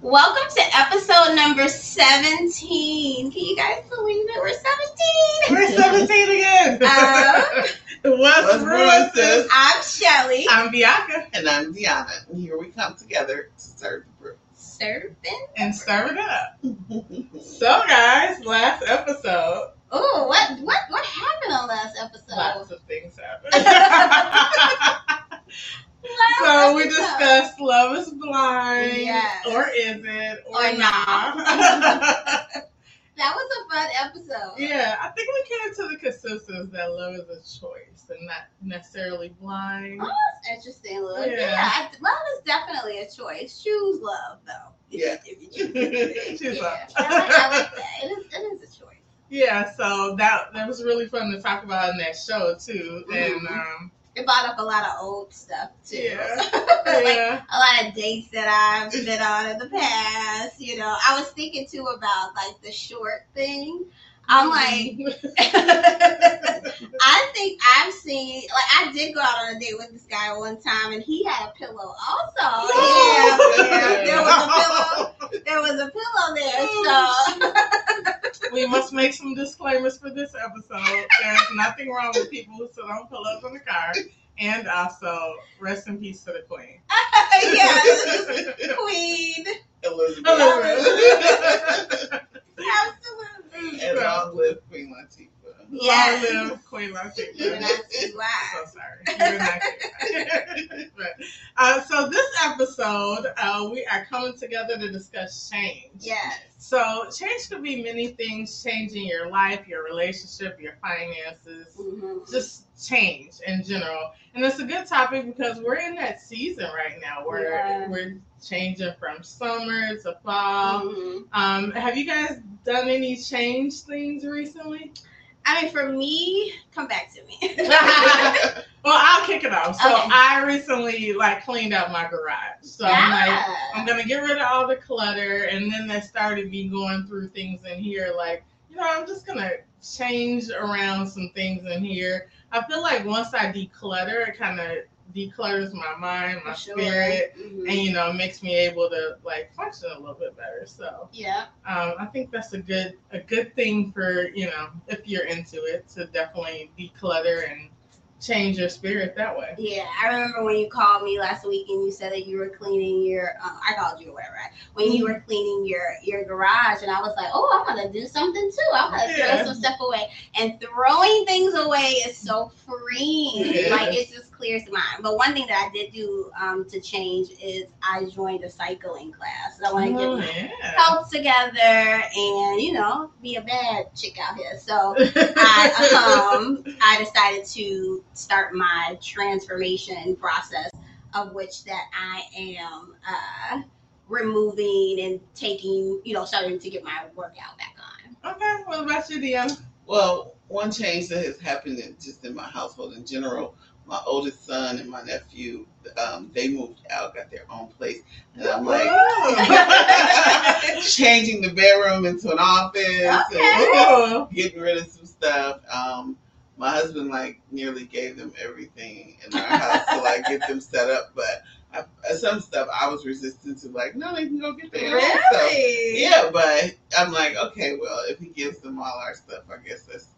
Welcome to episode number 17. Can you guys believe it? We're 17. We're 17 again. Um, What's What's brewing, sis? I'm Shelly. I'm Bianca. And I'm Deonna. And here we come together to serve the brew. Serving. And serve it up. So, guys, last episode, Oh, what what what happened on last episode? lots of things happened. Last so, we episode. discussed Love is Blind. Yes. Or is it? Or, Or not. That was a fun episode. yeah, I think we came to the consensus that love is a choice and not necessarily blind. Oh, that's interesting. Look. Yeah. Yeah. Love is definitely a choice. Choose love, though. Yeah. choose yeah. love. I, like, I like. It is, it is a choice. Yeah, so that that was really fun to talk about in that show too. And Mhm. um It brought up a lot of old stuff, too. Yeah. like, yeah. a lot of dates that I've been on in the past. You know, I was thinking too about like the short thing. I'm like, I think I've seen like I did go out on a date with this guy one time, and he had a pillow also. Yeah, yeah, there was a pillow. There was a pillow there, so we must make some disclaimers for this episode. There's nothing wrong with people who sit on pillows in the car. And also, rest in peace to the queen. yeah, queen, Elizabeth. Elizabeth. absolutely. And long live Queen Latifah. Yes. Long live Queen Latifah. So sorry. But, uh, so this episode, uh, we are coming together to discuss change. Yes. So change could be many things: changing your life, your relationship, your finances, Mhm. just change in general. And it's a good topic because we're in that season right now where Yeah. we're changing from summer to fall. Mhm. Um, have you guys done any change things recently? I mean, for me, come back to me. well, I'll kick it off. So Okay. I recently like cleaned out my garage. So I'm like, I'm gonna get rid of all the clutter, and then that started me going through things in here. Like, you know, I'm just gonna change around some things in here. I feel like once I declutter, it kind of declutters my mind, my sure. spirit, Mhm. and you know, makes me able to like function a little bit better. So yeah. um, I think that's a good a good thing for you know if you're into it to definitely declutter and change your spirit that way. Yeah, I remember when you called me last week and you said that you were cleaning your. Um, I called you or whatever. Right? When you were cleaning your your garage, and I was like, "Oh, I'm gonna do something too. I'm gonna Yeah. throw some stuff away." And throwing things away is so freeing. Yeah. Like it's just clears the mind. But one thing that I did do um, to change is I joined a cycling class. I want to get Oh, my yeah. health together and you know be a bad chick out here. So. I um I decided to start my transformation process of which that I am uh removing and taking, you know, starting to get my workout back on. okay, what about you, Deonna? Well, one change that has happened in, just in my household in general, my oldest son and my nephew, um, they moved out, got their own place. And I'm like, changing the bedroom into an office Okay. and getting rid of some stuff. Um, my husband like nearly gave them everything in our house to like get them set up, but I, some stuff I was resistant to. Like, no, they can go get their own stuff. Yeah, but I'm like, okay, well, if he gives them all our stuff, I guess that's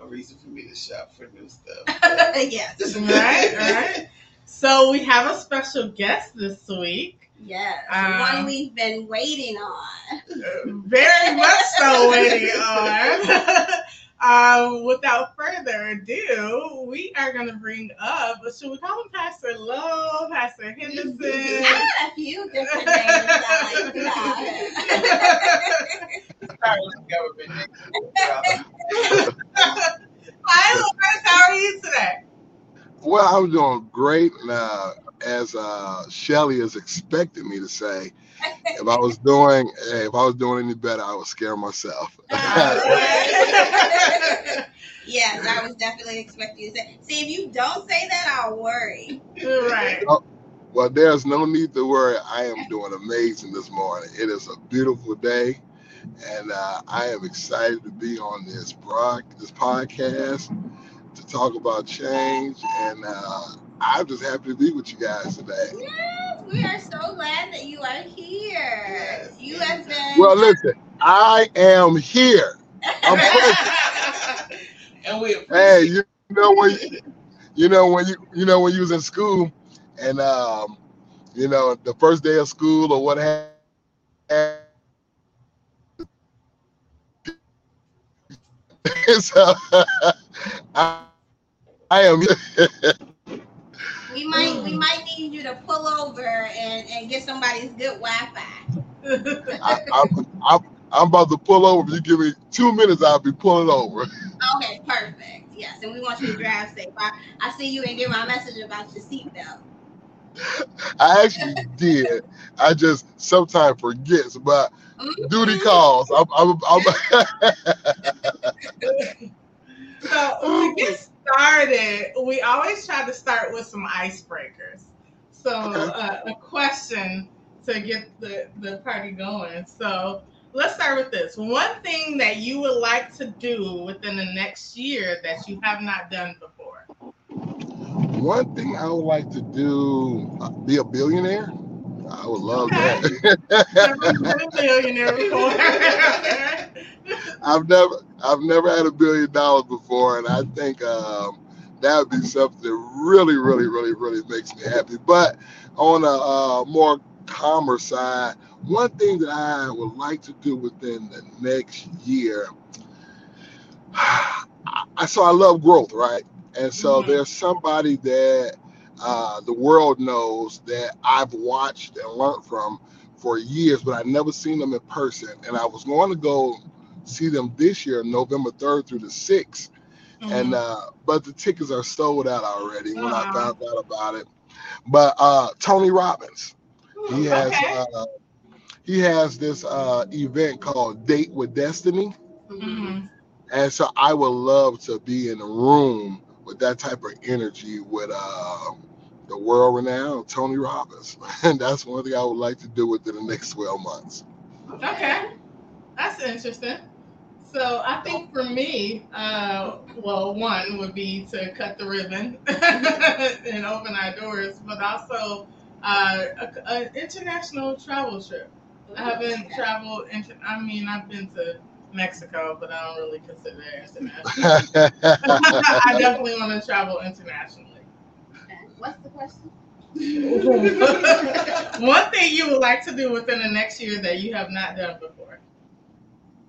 a reason for me to shop for new stuff. yes. right, right. So we have a special guest this week. Yes. Um, One we've been waiting on. Very much so waiting on. um, without further ado, we are going to bring up, should we call him Pastor Lowe, Pastor Henderson? I had a few different names I like. Government. Hi, Lawrence. How are you today? Well, I'm doing great. Now, as uh, Shelly has expected me to say, if I was doing if I was doing any better, I would scare myself. yes, I was definitely expecting you to say. See, if you don't say that, I'll worry. right. well, there's no need to worry. I am doing amazing this morning. It is a beautiful day, and uh, I am excited to be on this broad this podcast to talk about change. And uh, I'm just happy to be with you guys today. Yes, we are so glad that you are here. You have been. Well, listen, I am here. I'm present. and we Hey, you know when you, you know when you you know when you was in school, and um, you know the first day of school or what have. so I, I am. we might we might need you to pull over and, and get somebody's good Wi-Fi. I, I'm, I'm, I'm about to pull over. If you give me two minutes, I'll be pulling over. Okay, perfect. Yes, and we want you to drive safe. I, I see you and get my message about your seatbelt. I actually did. I just sometimes forgets, but duty calls. I'm, I'm, I'm So when we get started, we always try to start with some icebreakers. So Okay. uh, a question to get the, the party going. So let's start with this. One thing that you would like to do within the next year that you have not done before. one thing I would like to do. uh, Be a billionaire. I would love Okay. that. Billionaire before. I've never I've never had a billion dollars before, and I think um, that would be something that really, really, really, really makes me happy. But on a uh, more calmer side, one thing that I would like to do within the next year, I so I love growth, right? And so Mhm. there's somebody that uh, the world knows that I've watched and learned from for years, but I've never seen them in person. And I was going to go see them this year, November 3rd through the 6th. And uh, but the tickets are sold out already when I found out about it. But uh, Tony Robbins, he has Okay. uh, he has this uh, event called Date with Destiny. Mhm. And so I would love to be in a room with that type of energy with uh, the world renowned Tony Robbins. And that's one thing I would like to do within the next 12 months. Okay, that's interesting. So I think for me, uh, well, one would be to cut the ribbon and open our doors, but also uh, an international travel trip. I haven't traveled. Inter- I mean, I've been to Mexico, but I don't really consider it international. I definitely want to travel internationally. Okay. What's the question? One thing you would like to do within the next year that you have not done before.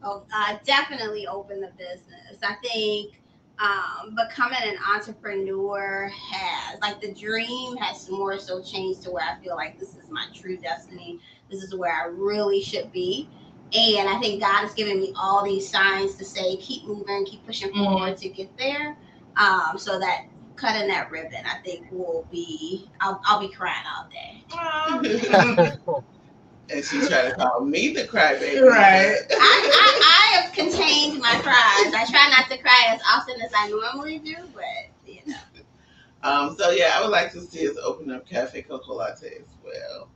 Oh, uh, definitely open the business. I think um, becoming an entrepreneur has, like, the dream has more so changed to where I feel like this is my true destiny. This is where I really should be. And I think God has given me all these signs to say, keep moving, keep pushing Mhm. forward to get there. Um, so that cutting that ribbon, I think, will be, I'll, I'll be crying all day. And she tried to call me the crybaby. Right. I, I, I have contained my cries. I try not to cry as often as I normally do, but you know. Um, so yeah, I would like to see us open up Cafe Coco Latte as well.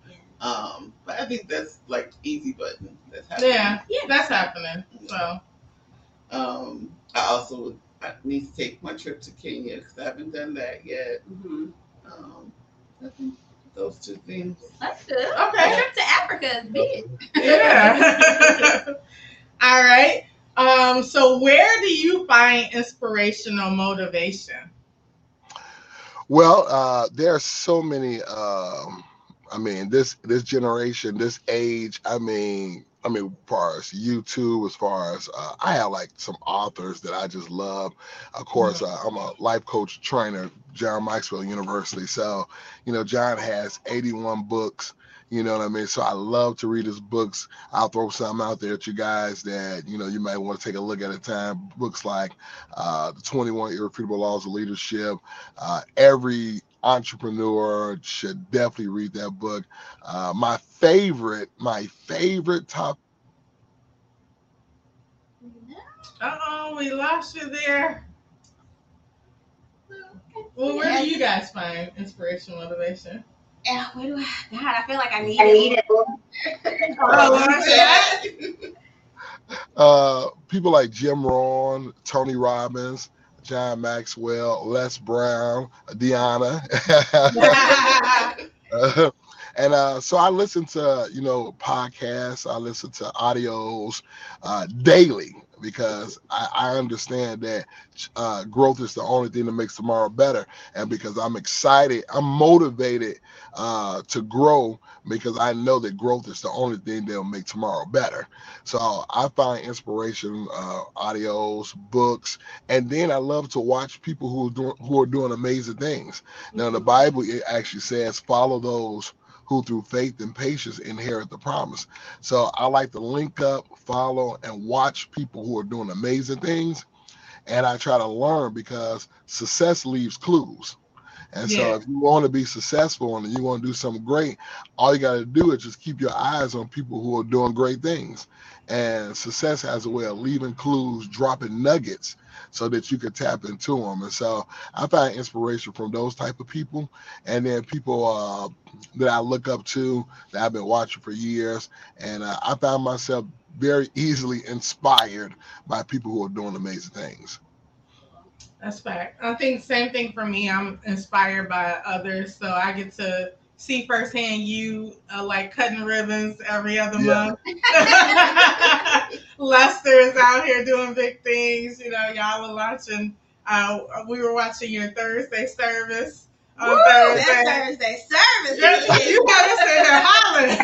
Um, but I think that's like easy button. That's happening. Yeah, Yeah. that's happening. So Um, I also would I need to take my trip to Kenya because I haven't done that yet. Mhm. Um, I think those two things. That's good. Okay. A trip to Africa is big. yeah. All right. Um, so where do you find inspirational motivation? Well, uh, there are so many. Um, I mean, this this generation, this age. I mean, I mean, as far as YouTube, as far as uh, I have like some authors that I just love. Of course, uh, I'm a life coach trainer, John Maxwell University. So, you know, John has 81 books. You know what I mean? So I love to read his books. I'll throw some out there to you guys that you know you might want to take a look at a time. Books like uh, the 21 Irrefutable Laws of Leadership. Uh, every entrepreneur should definitely read that book. Uh, my favorite, my favorite top. Uh oh, we lost you there. Well, where do you guys find inspirational motivation? Yeah, where do I? God, I feel like I need, I need it. Oh, Uh, people like Jim Rohn, Tony Robbins, John Maxwell, Les Brown, Deonna. Uh, And uh, so I listen to, you know, podcasts, I listen to audios uh, daily because I, I understand that uh, growth is the only thing that makes tomorrow better. And because I'm excited, I'm motivated uh, to grow because I know that growth is the only thing that'll make tomorrow better. So I find inspiration, uh, audios, books, and then I love to watch people who are doing who are doing amazing things. Now the Bible it actually says, "Follow those." Who through faith and patience inherit the promise. So I like to link up, follow, and watch people who are doing amazing things. And I try to learn because success leaves clues. And so if you want to be successful and you want to do something great, all you got to do is just keep your eyes on people who are doing great things. And success has a way of leaving clues, dropping nuggets so that you can tap into them. And so I find inspiration from those type of people. And then people uh, that I look up to that I've been watching for years. And uh, I found myself very easily inspired by people who are doing amazing things. That's fact. I think same thing for me. I'm inspired by others, so I get to see firsthand you uh, like cutting ribbons every other Yeah. month. Lester is out here doing big things. You know, y'all are watching. Uh, we were watching your Thursday service on Woo, Thursday. that Thursday service. You gotta sit there hollering.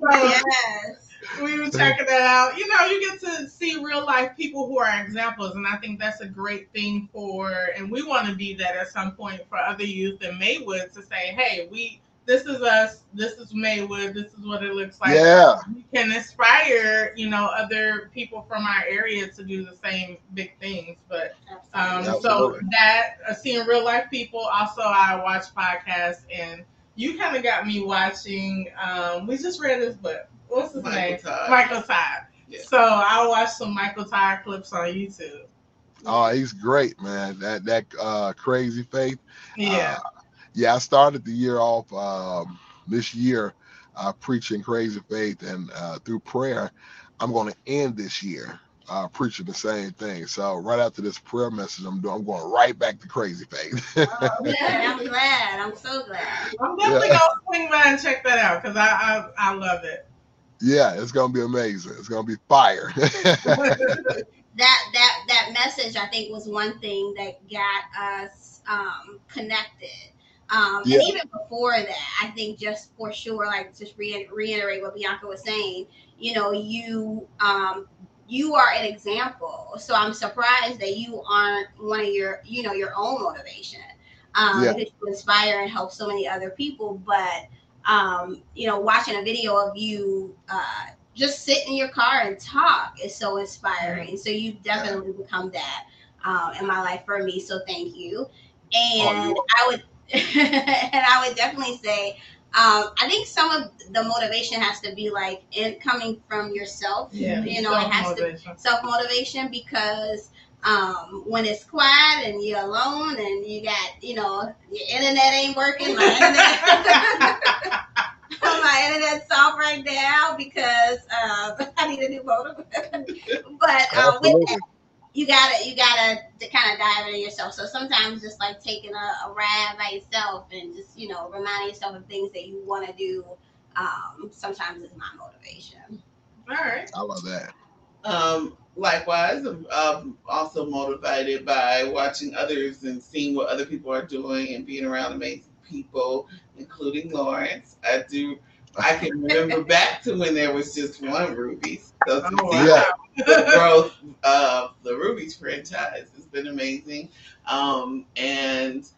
so, yes. We were checking that out. You know, you get to see real life people who are examples, and I think that's a great thing for. And we want to be that at some point for other youth in Maywood to say, "Hey, we this is us. This is Maywood. This is what it looks like." yeah. We can inspire, you know, other people from our area to do the same big things. But um, so that uh, seeing real life people. Also, I watch podcasts, and you kind of got me watching. Um, we just read this book. What's his Michael name? Todd. Michael Todd. Yeah. So I watched some Michael Todd clips on YouTube. Oh, he's great, man. That that uh, crazy faith. Yeah. Uh, yeah, I started the year off um, this year uh, preaching crazy faith, and uh, through prayer, I'm going to end this year uh, preaching the same thing. So right after this prayer message, I'm doing, I'm going right back to crazy faith. Oh, good. I'm glad. I'm so glad. I'm definitely Yeah. gonna swing by and check that out because I, I I love it. Yeah, it's going to be amazing. It's going to be fire. that that that message I think was one thing that got us um, connected. Um, Yeah. And even before that, I think just for sure, like just re- reiterate what Bianca was saying. You know, you um, you are an example. So I'm surprised that you aren't one of your you know your own motivation. Um, Yeah. because you inspire and help so many other people. But um, you know, watching a video of you uh, just sit in your car and talk is so inspiring. So you definitely become that um, in my life for me. So thank you. And you're I would, and I would definitely say, um, I think some of the motivation has to be like in coming from yourself. Yeah, You know, it has to self motivation because um, when it's quiet and you're alone and you got, you know, your internet ain't working, my internet, my internet's off right now because uh, I need a new modem. but uh, with that, you gotta, you gotta to kind of dive into yourself. So sometimes just like taking a, a ride by yourself and just, you know, reminding yourself of things that you want to do. Um, sometimes is my motivation. All right. I love that. Um, likewise, I'm um, also motivated by watching others and seeing what other people are doing and being around amazing people, including Lawrence. I do. I can remember back to when there was just one Ruby's. So Oh, Yeah. the growth of the Ruby's franchise has been amazing, um, and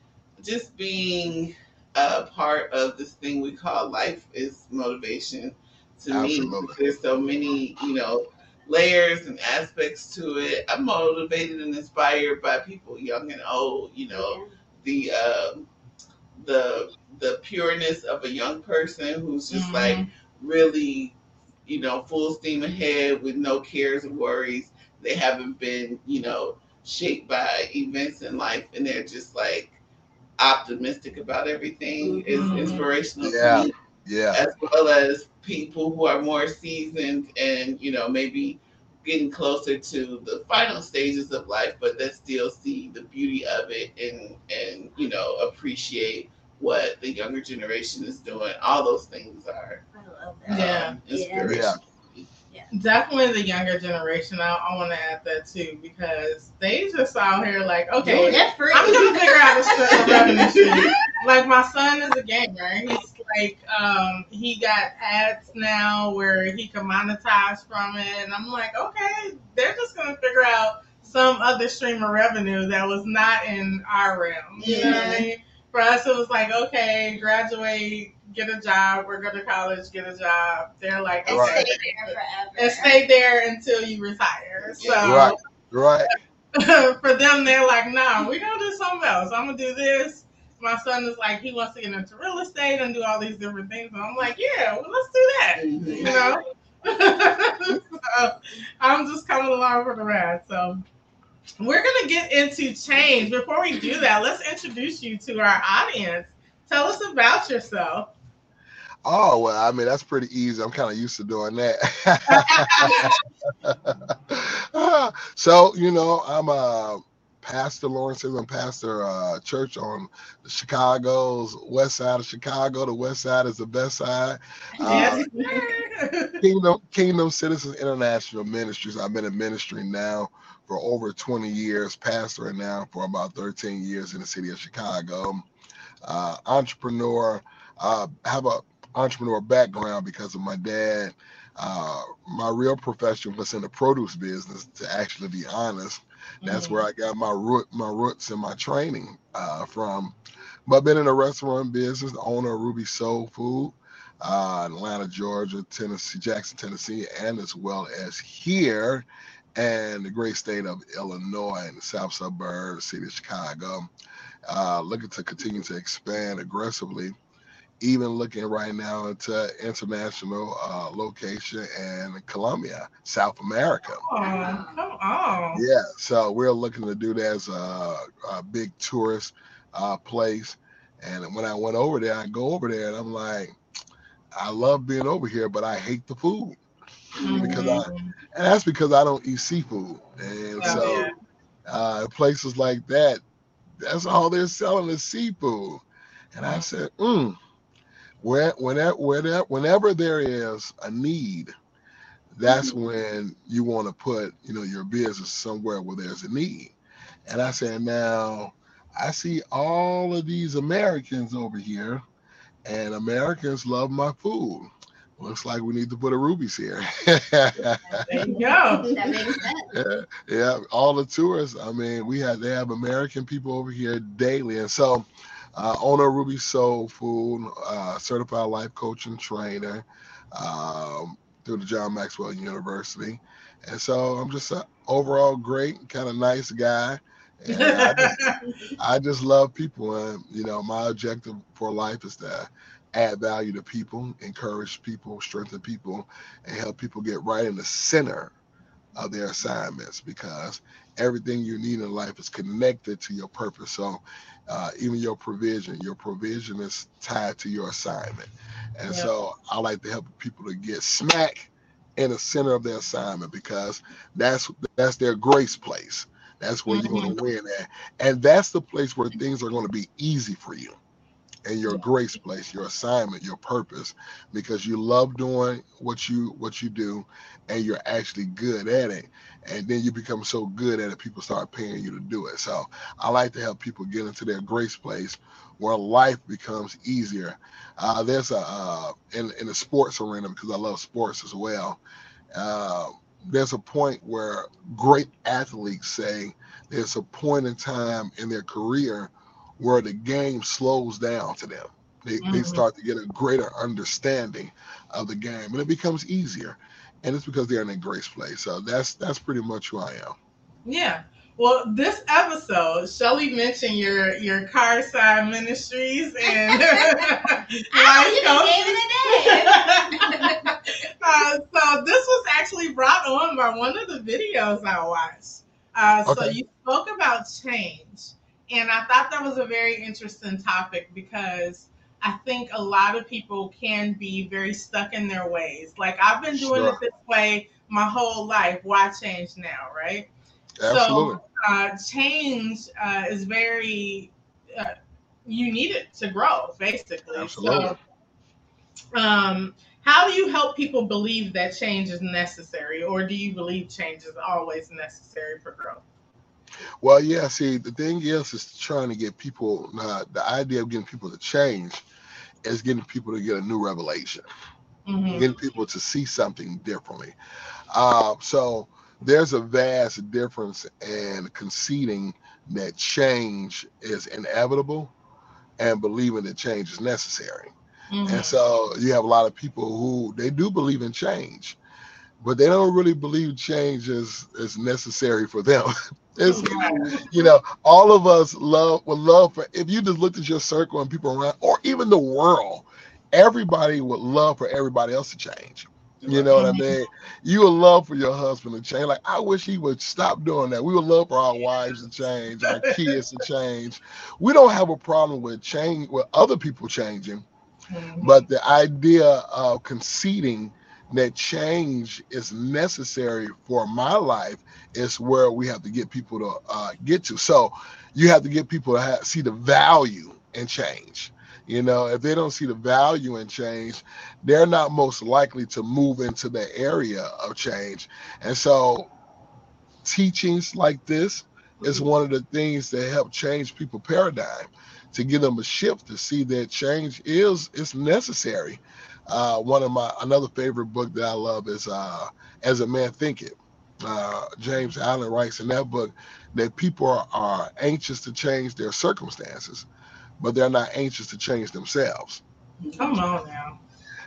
just being a part of this thing we call life is motivation to me. There's so many, you know, layers and aspects to it. I'm motivated and inspired by people, young and old. You know, the um, the the pureness of a young person who's just Mhm. like really, you know, full steam ahead with no cares or worries. They haven't been, you know, shaped by events in life, and they're just like optimistic about everything. Is Mhm. inspirational Yeah. to me Yeah. as well as people who are more seasoned and you know maybe getting closer to the final stages of life but that still see the beauty of it and and you know appreciate what the younger generation is doing. All those things are I love um, that. Yeah. inspirational. Definitely the younger generation. I, I want to add that too because they just out here like, okay, They're free. I'm gonna figure out a certain revenue stream. Like my son is a gamer. He's like, um, he got ads now where he can monetize from it, and I'm like, okay, they're just gonna figure out some other stream of revenue that was not in our realm. You know what I Yeah. mean? For us, it was like, okay, graduate, get a job, or go to college, get a job. They're like, and okay, stay there forever. and stay there until you retire. So Right. Right. for them, they're like, nah, we're gonna do something else. I'm gonna do this. My son is like, he wants to get into real estate and do all these different things. And I'm like, yeah, well, let's do that. You know? so I'm just coming along for the ride. So we're gonna get into change. Before we do that, let's introduce you to our audience. Tell us about yourself. Oh well, I mean that's pretty easy. I'm kind of used to doing that. so you know, I'm a pastor Lawrence I'm pastor uh, church on the Chicago's west side of Chicago. The west side is the best side. Uh, Kingdom Kingdom Citizens International Ministries. I've been in ministry now for over 20 years, pastoring now for about 13 years in the city of Chicago. Uh, entrepreneur. Uh, have a entrepreneur background because of my dad. Uh, my real profession was in the produce business. To actually be honest, that's where I got my root, my roots and my training uh, from. But I've been in the restaurant business, the owner of Ruby Soul Food, uh, in Atlanta, Georgia, Tennessee, Jackson, Tennessee, and as well as here and the great state of Illinois in the south suburbs, city of Chicago. Uh, looking to continue to expand aggressively, even looking right now into international uh, location in Colombia, South America. Oh, come on. Yeah, so we're looking to do that as a, a big tourist uh, place. And when I went over there, I go over there and I'm like, I love being over here, but I hate the food. Because I- Mhm. And that's because I don't eat seafood. And Oh, so yeah. uh, places like that, that's all they're selling is seafood. And I said, mm, where, whenever, whenever, whenever there is a need, that's mm-hmm. when you want to put, you know, your business somewhere where there's a need. And I said, now I see all of these Americans over here, and Americans love my food. Looks like we need to put a Ruby's here. There you go. That makes sense. yeah, yeah, all the tourists. I mean, we had they have American people over here daily, and so uh, owner of Ruby Soul Food, uh, certified life coach and trainer um, through the John Maxwell University, and so I'm just an overall great, kind of nice guy. And I just, I just love people, and you know, my objective for life is to add value to people, encourage people, strengthen people, and help people get right in the center of their assignments because everything you need in life is connected to your purpose. So uh, even your provision, your provision is tied to your assignment. And so I like to help people to get smack in the center of their assignment because that's that's their grace place. That's where you're going to win at. And that's the place where things are going to be easy for you. And your grace place, your assignment, your purpose, because you love doing what you what you do and you're actually good at it. And then you become so good at it, people start paying you to do it. So I like to help people get into their grace place where life becomes easier. Uh, there's a uh, in in the sports arena because I love sports as well. Uh, there's a point where great athletes say there's a point in time in their career where the game slows down to them. They, they Mhm. start to get a greater understanding of the game, and it becomes easier. And it's because they're in a grace place. So that's that's pretty much who I am. Yeah. Well, this episode, Shelly mentioned your your car side ministries and I life even gave it a name. uh, so this was actually brought on by one of the videos I watched. Uh, So you spoke about change, and I thought that was a very interesting topic because I think a lot of people can be very stuck in their ways. Like I've been doing Sure. it this way my whole life. Why change now, right? Absolutely. So uh, change uh, is very uh, you need it to grow, basically. Absolutely. So, um, how do you help people believe that change is necessary, or do you believe change is always necessary for growth? Well, yeah. See, the thing is, is trying to get people. Uh, the idea of getting people to change is getting people to get a new revelation, Mhm. getting people to see something differently. Uh, so there's a vast difference in conceding that change is inevitable and believing that change is necessary. Mhm. And so you have a lot of people who they do believe in change, but they don't really believe change is is necessary for them. it's you know, all of us love would love for if you just looked at your circle and people around, or even the world, everybody would love for everybody else to change. You know what I mean? You would love for your husband to change. Like I wish he would stop doing that. We would love for our wives to change, our kids to change. We don't have a problem with change with other people changing. Mhm. But the idea of conceding that change is necessary for my life is where we have to get people to uh, get to. So you have to get people to have, see the value in change. You know, if they don't see the value in change, they're not most likely to move into the area of change. And so, teachings like this is one of the things that help change people paradigm to give them a shift to see that change is is necessary. Uh, one of my another favorite book that I love is uh, As a Man Thinketh. Uh, James Allen writes in that book that people are, are anxious to change their circumstances, but they're not anxious to change themselves. Come on now.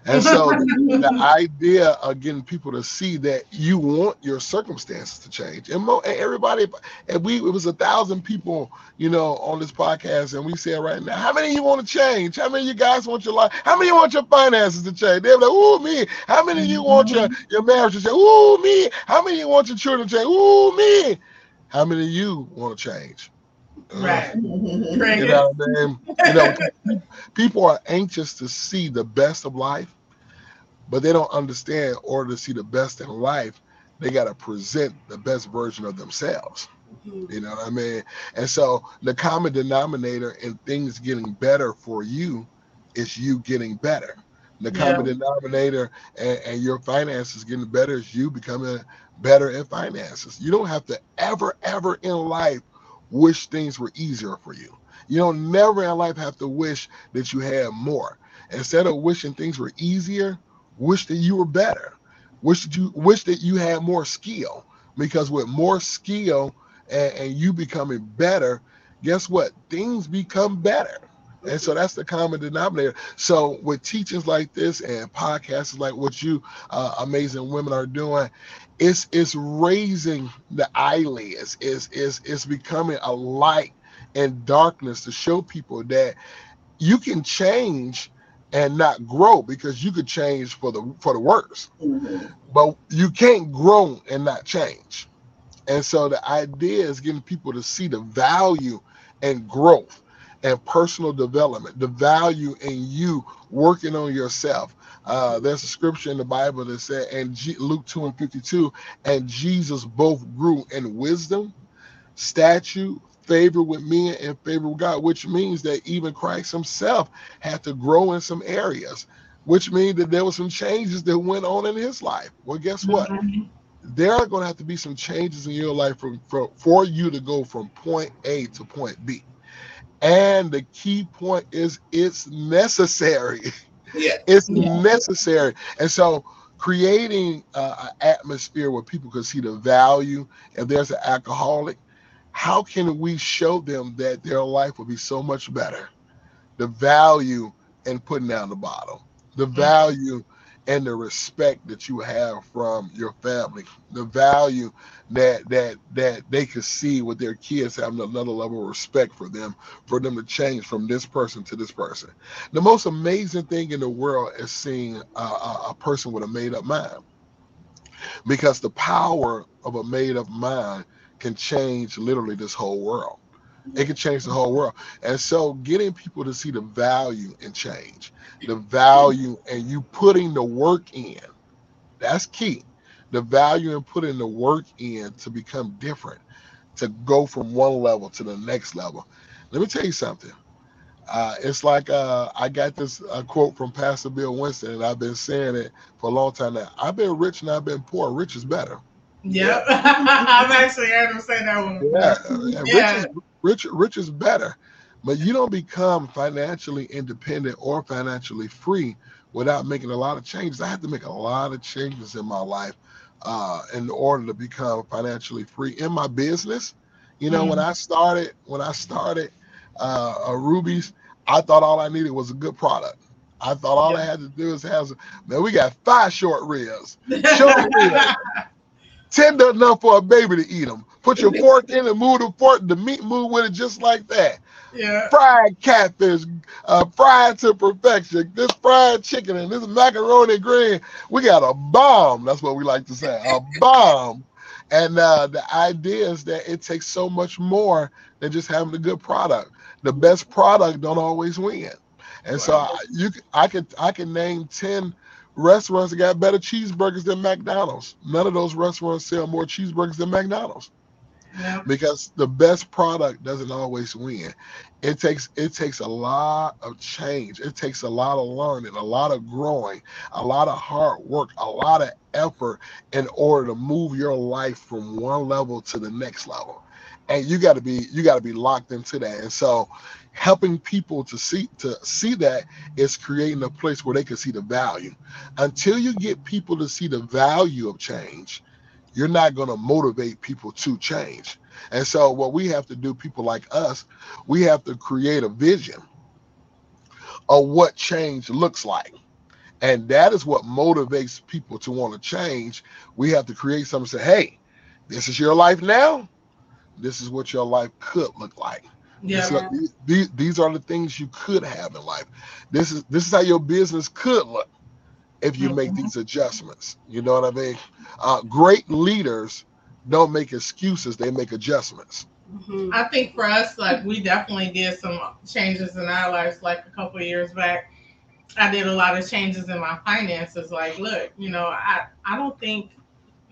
And so the, idea of getting people to see that you want your circumstances to change, and, mo- and everybody, if we it was a thousand people, you know, on this podcast, and we said right now, how many of you want to change? How many of you guys want your life? How many you want your finances to change? They're like, ooh, me. How many of you want your mm-hmm. your marriage to change? Ooh, me. How many of you want your children to change? Ooh, me. How many of you want to change? Right. You know what I mean? You know, people are anxious to see the best of life, but they don't understand. In order to see the best in life, they got to present the best version of themselves. Mhm. You know what I mean? And so the common denominator in things getting better for you is you getting better. The Yeah. common denominator and, and your finances getting better is you becoming better in finances. You don't have to ever, ever in life wish things were easier for you. You don't never in life have to wish that you had more. Instead of wishing things were easier, wish that you were better. Wish that you wish that you had more skill. Because with more skill and, and you becoming better, guess what? Things become better. And so that's the common denominator. So with teachings like this and podcasts like what you uh, amazing women are doing, it's it's raising the eyelids. It's it's it's becoming a light in darkness to show people that you can change and not grow because you could change for the for the worse Mhm. but you can't grow and not change. And so the idea is getting people to see the value and growth and personal development, the value in you working on yourself. Uh, there's a scripture in the Bible that said, and G- Luke 2 and 52, and Jesus both grew in wisdom, stature, favor with men, and favor with God, which means that even Christ himself had to grow in some areas which means that there were some changes that went on in his life. Well, guess what? Mhm. There are going to have to be some changes in your life for, for you to go from point A to point B. And the key point is it's necessary. Yeah. It's Yeah. necessary. And so creating uh, an atmosphere where people can see the value. If there's an alcoholic, how can we show them that their life will be so much better? The value in putting down the bottle, the value and the respect that you have from your family, the value that that that they could see with their kids having another level of respect for them, for them to change from this person to this person. The most amazing thing in the world is seeing a, a, a person with a made up mind, because the power of a made up mind can change literally this whole world. It can change the whole world. And so getting people to see the value in change, the value and you putting the work in, that's key. The value in putting the work in to become different, to go from one level to the next level. Let me tell you something. Uh, it's like uh, I got this uh, quote from Pastor Bill Winston, and I've been saying it for a long time now. I've been rich and I've been poor. Rich is better. Yep. I've actually heard him say that one. Yeah, Yeah. Rich, is, rich, rich is better. But you don't become financially independent or financially free without making a lot of changes. I had to make a lot of changes in my life uh, in order to become financially free in my business. You know, when I started, when I started uh, uh, Ruby's, I thought all I needed was a good product. I thought all I had to do is have, some- man, we got five short ribs, short ribs, tender enough for a baby to eat them. Put your fork in and move the fork, the meat move with it just like that. yeah. Fried catfish, uh, fried to perfection. This fried chicken and this macaroni green. We got a bomb. That's what we like to say, a bomb. And uh, the idea is that it takes so much more than just having a good product. The best product don't always win. And so I, you, I could, I can name ten restaurants that got better cheeseburgers than McDonald's. None of those restaurants sell more cheeseburgers than McDonald's Yeah. because the best product doesn't always win. It takes it takes a lot of change. It takes a lot of learning, a lot of growing, a lot of hard work, a lot of effort in order to move your life from one level to the next level. And you got to be you got to be locked into that. And so helping people to see to see that is creating a place where they can see the value. Until you get people to see the value of change, you're not going to motivate people to change. And so, what we have to do, people like us, we have to create a vision of what change looks like. And that is what motivates people to want to change. We have to create something say, hey, this is your life now. This is what your life could look like. This Yeah. is- these, these are the things you could have in life. This is this is how your business could look if you make Mhm. these adjustments. You know what I mean? Uh, great leaders don't make excuses; they make adjustments. Mhm. I think for us, like we definitely did some changes in our lives. Like a couple of years back, I did a lot of changes in my finances. Like, look, you know, I I don't think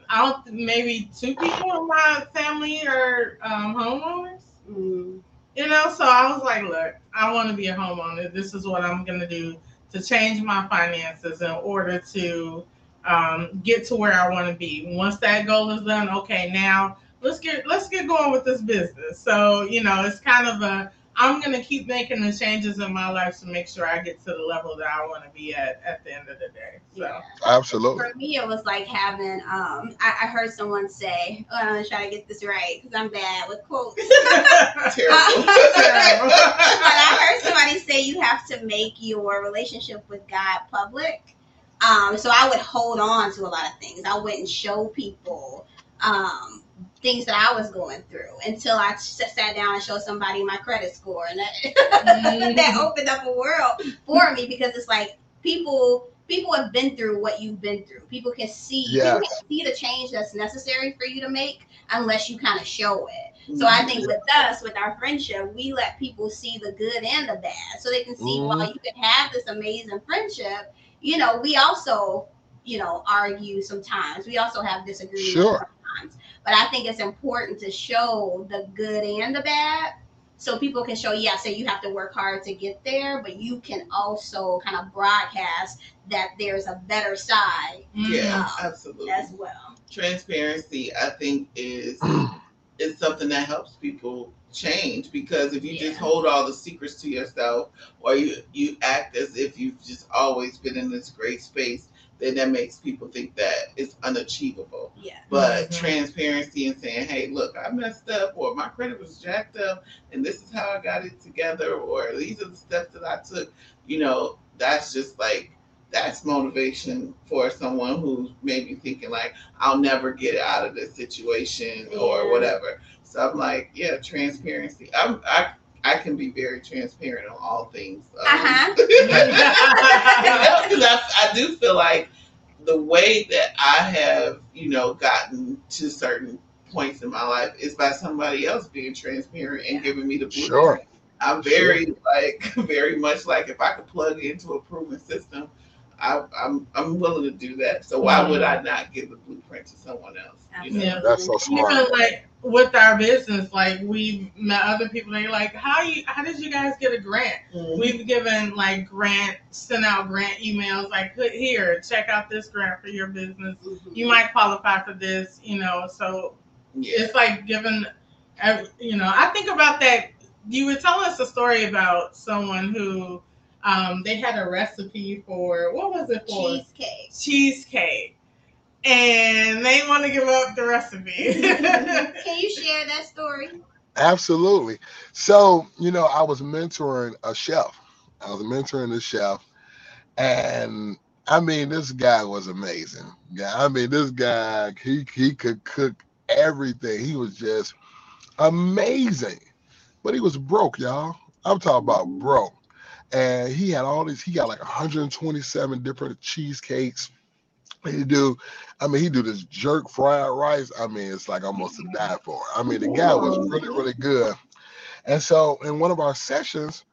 I don't maybe two people in my family are um, homeowners. Mm. You know, so I was like, look, I want to be a homeowner. This is what I'm gonna do to change my finances in order to um, get to where I want to be. Once that goal is done, okay, now let's get let's get going with this business. So you know, it's kind of a I'm gonna keep making the changes in my life to make sure I get to the level that I want to be at at the end of the day. So Yeah. Absolutely. For me, it was like having. Um, I, I heard someone say, oh, "I'm gonna try to get this right because I'm bad with quotes." Terrible. but I heard somebody say you have to make your relationship with God public. Um, so I would hold on to a lot of things. I wouldn't show people um, things that I was going through until I sat down and showed somebody my credit score, and that, Mhm. that opened up a world for me because it's like people people have been through what you've been through. People can see Yes. people can see the change that's necessary for you to make unless you kind of show it. So I think with us, with our friendship, we let people see the good and the bad, so they can see Mhm. while you can have this amazing friendship. You know, we also, you know, argue sometimes. We also have disagreements Sure. Sometimes. But I think it's important to show the good and the bad, so people can show. Yeah, say you have to work hard to get there, but you can also kind of broadcast that there's a better side Yeah, Mhm. absolutely. as well. Transparency, I think, is is something that helps people change because if you just hold all the secrets to yourself or you you act as if you've just always been in this great space, then that makes people think that it's unachievable. Yeah. But Mhm. transparency and saying, hey, look, I messed up, or my credit was jacked up, and this is how I got it together, or these are the steps that I took, you know, that's just like, that's motivation for someone who's maybe thinking, like, I'll never get out of this situation or whatever. So I'm like, yeah, transparency. I'm, I, I can be very transparent on all things. Um, Uh-huh. I, I do feel like the way that I have, you know, gotten to certain points in my life is by somebody else being transparent and giving me the blueprint. Sure. I'm very like very much like if I could plug into a proven system, I, I'm I'm willing to do that. So why would I not give the blueprint to someone else? You know? Yeah. That's so smart. Even like with our business, like we met other people. They're like, "How you? How did you guys get a grant?" Mhm. We've given like grant, sent out grant emails. Like, "Put here, check out this grant for your business. You might qualify for this." You know, so yeah. it's like giving. You know, I think about that. You were telling us a story about someone who um, they had a recipe for what was it for? Cheesecake. cheesecake and they want to give up the recipe. Can you share that story? Absolutely. So, you know, I was mentoring a chef. I was mentoring a chef, and I mean, this guy was amazing. Yeah, I mean, this guy he he could cook everything. He was just amazing, but he was broke, y'all. I'm talking about broke, and he had all these. He got like 127 different cheesecakes. He do, I mean, he do this jerk fried rice. I mean, it's like almost to die for. I mean, the guy was really, really good. And so, in one of our sessions,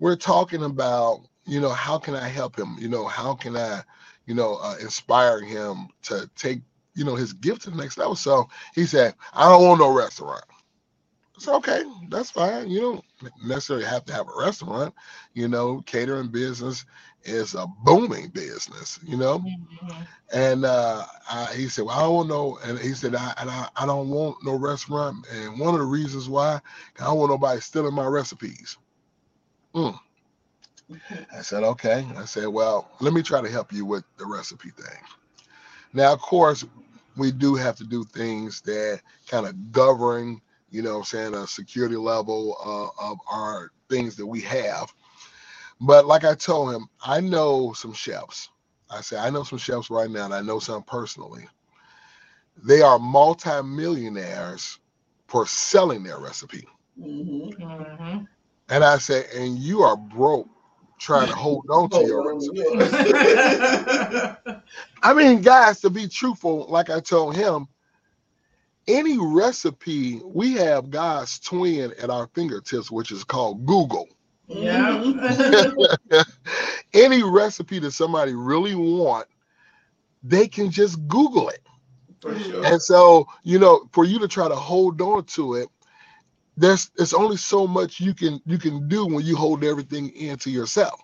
we're talking about, you know, how can I help him? You know, how can I, you know, uh, inspire him to take, you know, his gift to the next level? So he said, I don't want no restaurant. So okay, that's fine. You don't necessarily have to have a restaurant. You know, catering business is a booming business. You know, and uh, I, he said, "Well, I don't know." And he said, I, and I, "I don't want no restaurant." And one of the reasons why I don't want nobody stealing my recipes. Mm. I said, "Okay." I said, "Well, let me try to help you with the recipe thing." Now, of course, we do have to do things that kind of govern, you know, what I'm saying a security level uh, of our things that we have. But like I told him, I know some chefs. I say I know some chefs right now, and I know some personally. They are multimillionaires for selling their recipe. Mhm. Mhm. And I say, and you are broke trying to hold on to your recipe. I mean, guys, to be truthful, like I told him, any recipe, we have God's twin at our fingertips, which is called Google. yeah. any recipe that somebody really want, they can just Google it. For sure. And so, you know, for you to try to hold on to it, there's it's only so much you can you can do when you hold everything into yourself.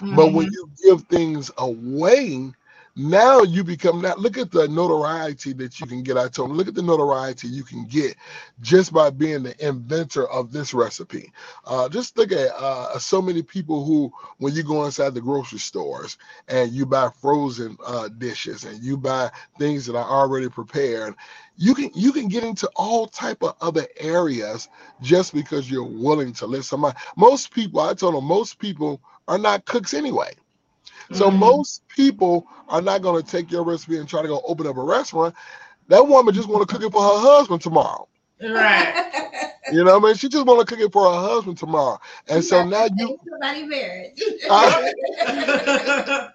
But when mm-hmm. you give things away, now you become that. Look at the notoriety that you can get. I told him, look at the notoriety you can get just by being the inventor of this recipe. Uh, just look at uh, so many people who, when you go inside the grocery stores and you buy frozen uh, dishes and you buy things that are already prepared, you can you can get into all type of other areas just because you're willing to let somebody. Most people, I told them, most people are not cooks anyway. So Mhm. most people are not going to take your recipe and try to go open up a restaurant. That woman just want to cook it for her husband tomorrow. right. You know what I mean? She just want to cook it for her husband tomorrow. And so now you, somebody married. I-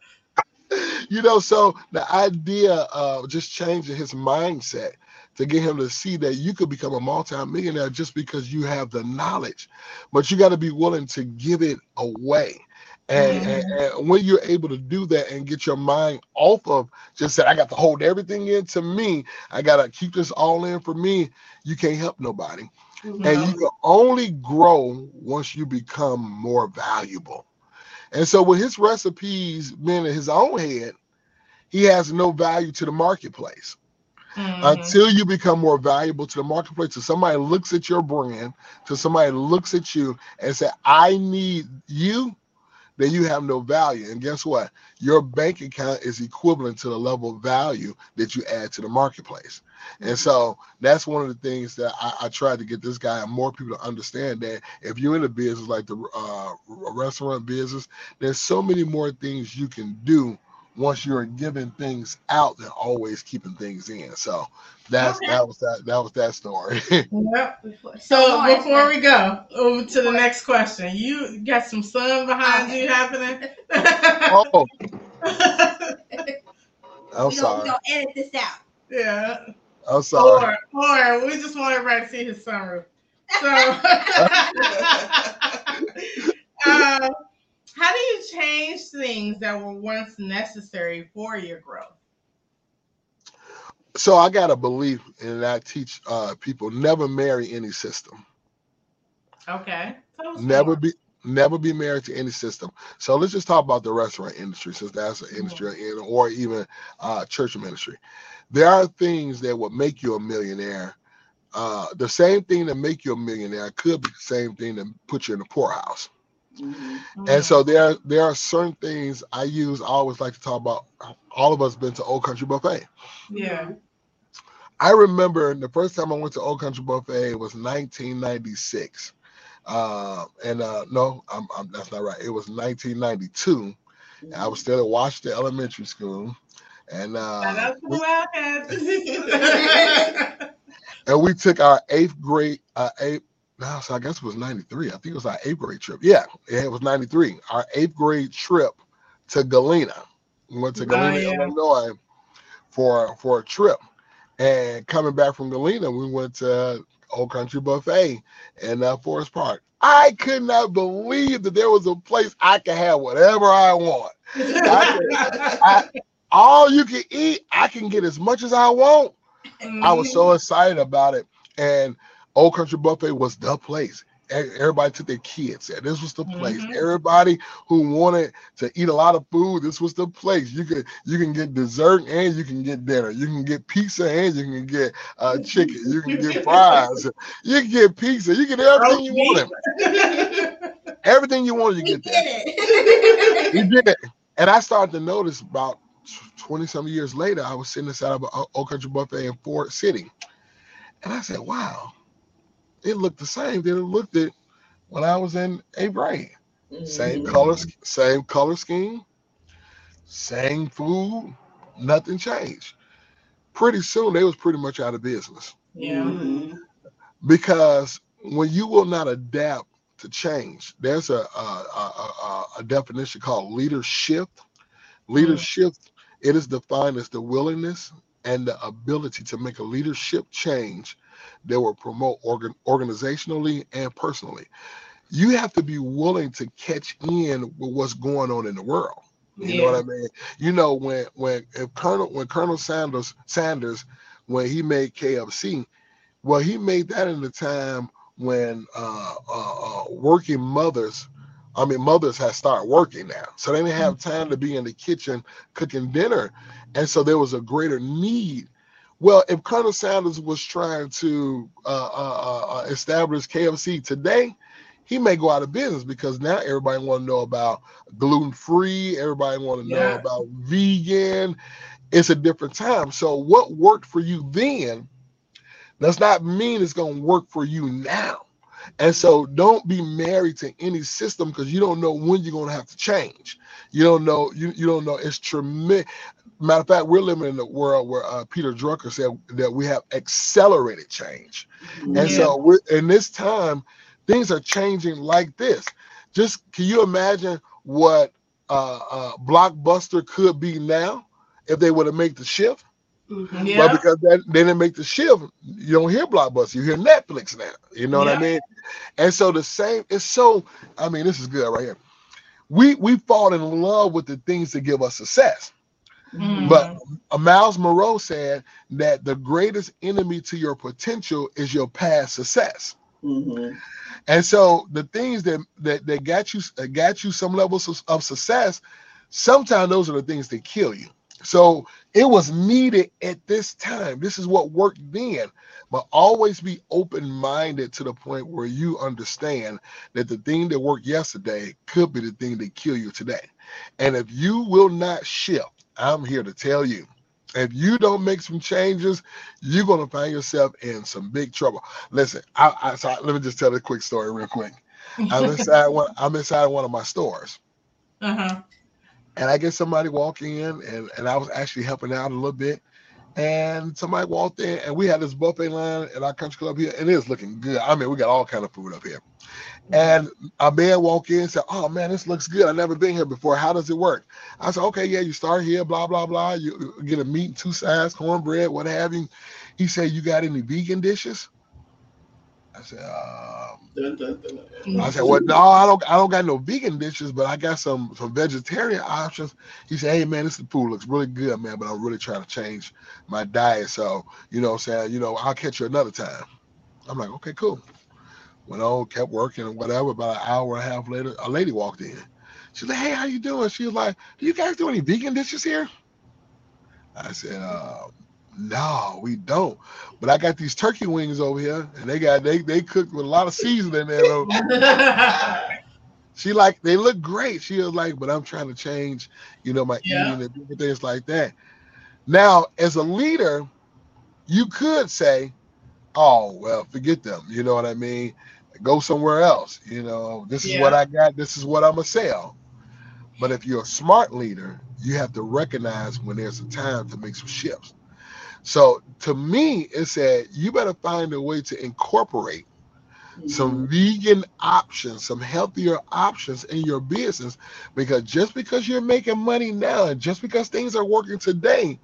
you know, so the idea of just changing his mindset to get him to see that you could become a multi-millionaire just because you have the knowledge, but you got to be willing to give it away. And, and, and when you're able to do that and get your mind off of just say, I got to hold everything in to me, I got to keep this all in for me, you can't help nobody. And you can only grow once you become more valuable. And so with his recipes being in his own head, he has no value to the marketplace Mhm. until you become more valuable to the marketplace. So somebody looks at your brand, to somebody looks at you and say, I need you, then you have no value. And guess what? Your bank account is equivalent to the level of value that you add to the marketplace. And so that's one of the things that I, I tried to get this guy and more people to understand that if you're in a business like the uh, restaurant business, there's so many more things you can do once you're giving things out than always keeping things in. So that's Okay. that was that that was that story. Yep. So, So before we go over to the next question, you got some sun behind you happening. oh, I'm we don't, we sorry. don't edit this out. yeah. I'm sorry. Or, or we just want everybody to see his sunroof. So, uh, How do you change things that were once necessary for your growth? So I got a belief, and I teach uh, people never marry any system. Okay. Never more. be never be married to any system. So let's just talk about the restaurant industry, since that's an industry in, or even uh, church ministry. There are things that would make you a millionaire. Uh, the same thing that make you a millionaire could be the same thing that put you in the poorhouse. Mhm. And so there, there are certain things I use. I always like to talk about. All of us been to Old Country Buffet. yeah. I remember the first time I went to Old Country Buffet was 1996. Uh, and uh, no, I'm, I'm, that's not right. It was 1992. I was still at Washington Elementary School, and uh, out to the we, and we took our eighth grade, uh, eighth. No, so I guess it was 93. I think it was our eighth grade trip. Yeah, yeah, it was 93. Our eighth grade trip to Galena. We went to Oh, Galena, yeah. Illinois for for a trip. And coming back from Galena, we went to Old Country Buffet in uh, Forest Park. I could not believe that there was a place I could have whatever I want. I, all you can eat, I can get as much as I want. I was so excited about it. And Old Country Buffet was the place. Everybody took their kids there. This was the place. Mhm. Everybody who wanted to eat a lot of food, this was the place. You could you can get dessert and you can get dinner. You can get pizza and you can get uh, chicken. You can get fries. You can get pizza. You get everything you wanted. Everything you wanted, you get there. You did it. And I started to notice about 20 some years later, I was sitting inside of an Old Country Buffet in Ford City. And I said, wow, it looked the same that it looked it when I was in eighth grade. Same Mhm. colors, same color scheme, same food, nothing changed. Pretty soon they was pretty much out of business yeah. Mhm. because when you will not adapt to change, there's a a, a, a, a definition called leadership. Leadership, it is defined as the willingness and the ability to make a leadership change that will promote organ, organizationally and personally. You have to be willing to catch in with what's going on in the world. You know what I mean? You know when when if Colonel when Colonel Sanders Sanders when he made KFC, well he made that in the time when uh, uh, uh, working mothers, I mean mothers had started working now, so they didn't have time to be in the kitchen cooking dinner, and so there was a greater need. Well, if Colonel Sanders was trying to uh, uh, uh, establish KFC today, he may go out of business because now everybody want to know about gluten free. Everybody want to know Yeah. about vegan. It's a different time. So what worked for you then does not mean it's going to work for you now. And so don't be married to any system because you don't know when you're going to have to change. You don't know. You, you don't know. It's tremendous. Matter of fact, we're living in a world where uh, Peter Drucker said that we have accelerated change. And so we're in this time, things are changing like this. Just can you imagine what uh, uh, Blockbuster could be now if they would have made the shift? Mhm. Yeah. But because that, they didn't make the shift, you don't hear Blockbuster. You hear Netflix now. You know what I Yeah. mean? And so the same. It's so. I mean, this is good right here. We we fall in love with the things that give us success. Mhm. But Myles Munroe said that the greatest enemy to your potential is your past success. Mhm. And so the things that that, that got you uh, got you some levels of, of success, sometimes those are the things that kill you. So it was needed at this time. This is what worked then. But always be open-minded to the point where you understand that the thing that worked yesterday could be the thing that kill you today. And if you will not shift, I'm here to tell you. If you don't make some changes, you're gonna find yourself in some big trouble. Listen, I, I so let me just tell a quick story real quick. I'm inside one. I'm inside one of my stores, uh-huh. and I get somebody walk in, and and I was actually helping out a little bit, and somebody walked in, and we had this buffet line at our country club here, and it's looking good. I mean, we got all kind of food up here, and a man walked in and said, "Oh man, this looks good. I've never been here before. How does it work?" I said, "Okay, yeah, you start here, blah blah blah. You get a meat, two sides, cornbread, what have you." He said, "You got any vegan dishes?" I said, um, Dun, dun, dun, dun. I said, well, no, I don't, I don't got no vegan dishes, but I got some some vegetarian options. He said, hey man, this food looks really good, man, but I'm really trying to change my diet. So, you know, what I'm saying, you know, I'll catch you another time. I'm like, okay, cool. Went on, kept working and whatever. About an hour and a half later, a lady walked in. She's like, hey, how you doing? She was like, do you guys do any vegan dishes here? I said, uh, no, we don't. But I got these turkey wings over here, and they got they they cooked with a lot of seasoning in there. She like they look great. She was like, but I'm trying to change, you know, my Yeah. eating and different things like that. Now, as a leader, you could say, "Oh, well, forget them." You know what I mean? Go somewhere else. You know, this is Yeah. what I got. This is what I'm gonna sell. But if you're a smart leader, you have to recognize when there's a time to make some shifts. So to me, it said you better find a way to incorporate some mm-hmm. vegan options, some healthier options in your business. Because just because you're making money now just because things are working today,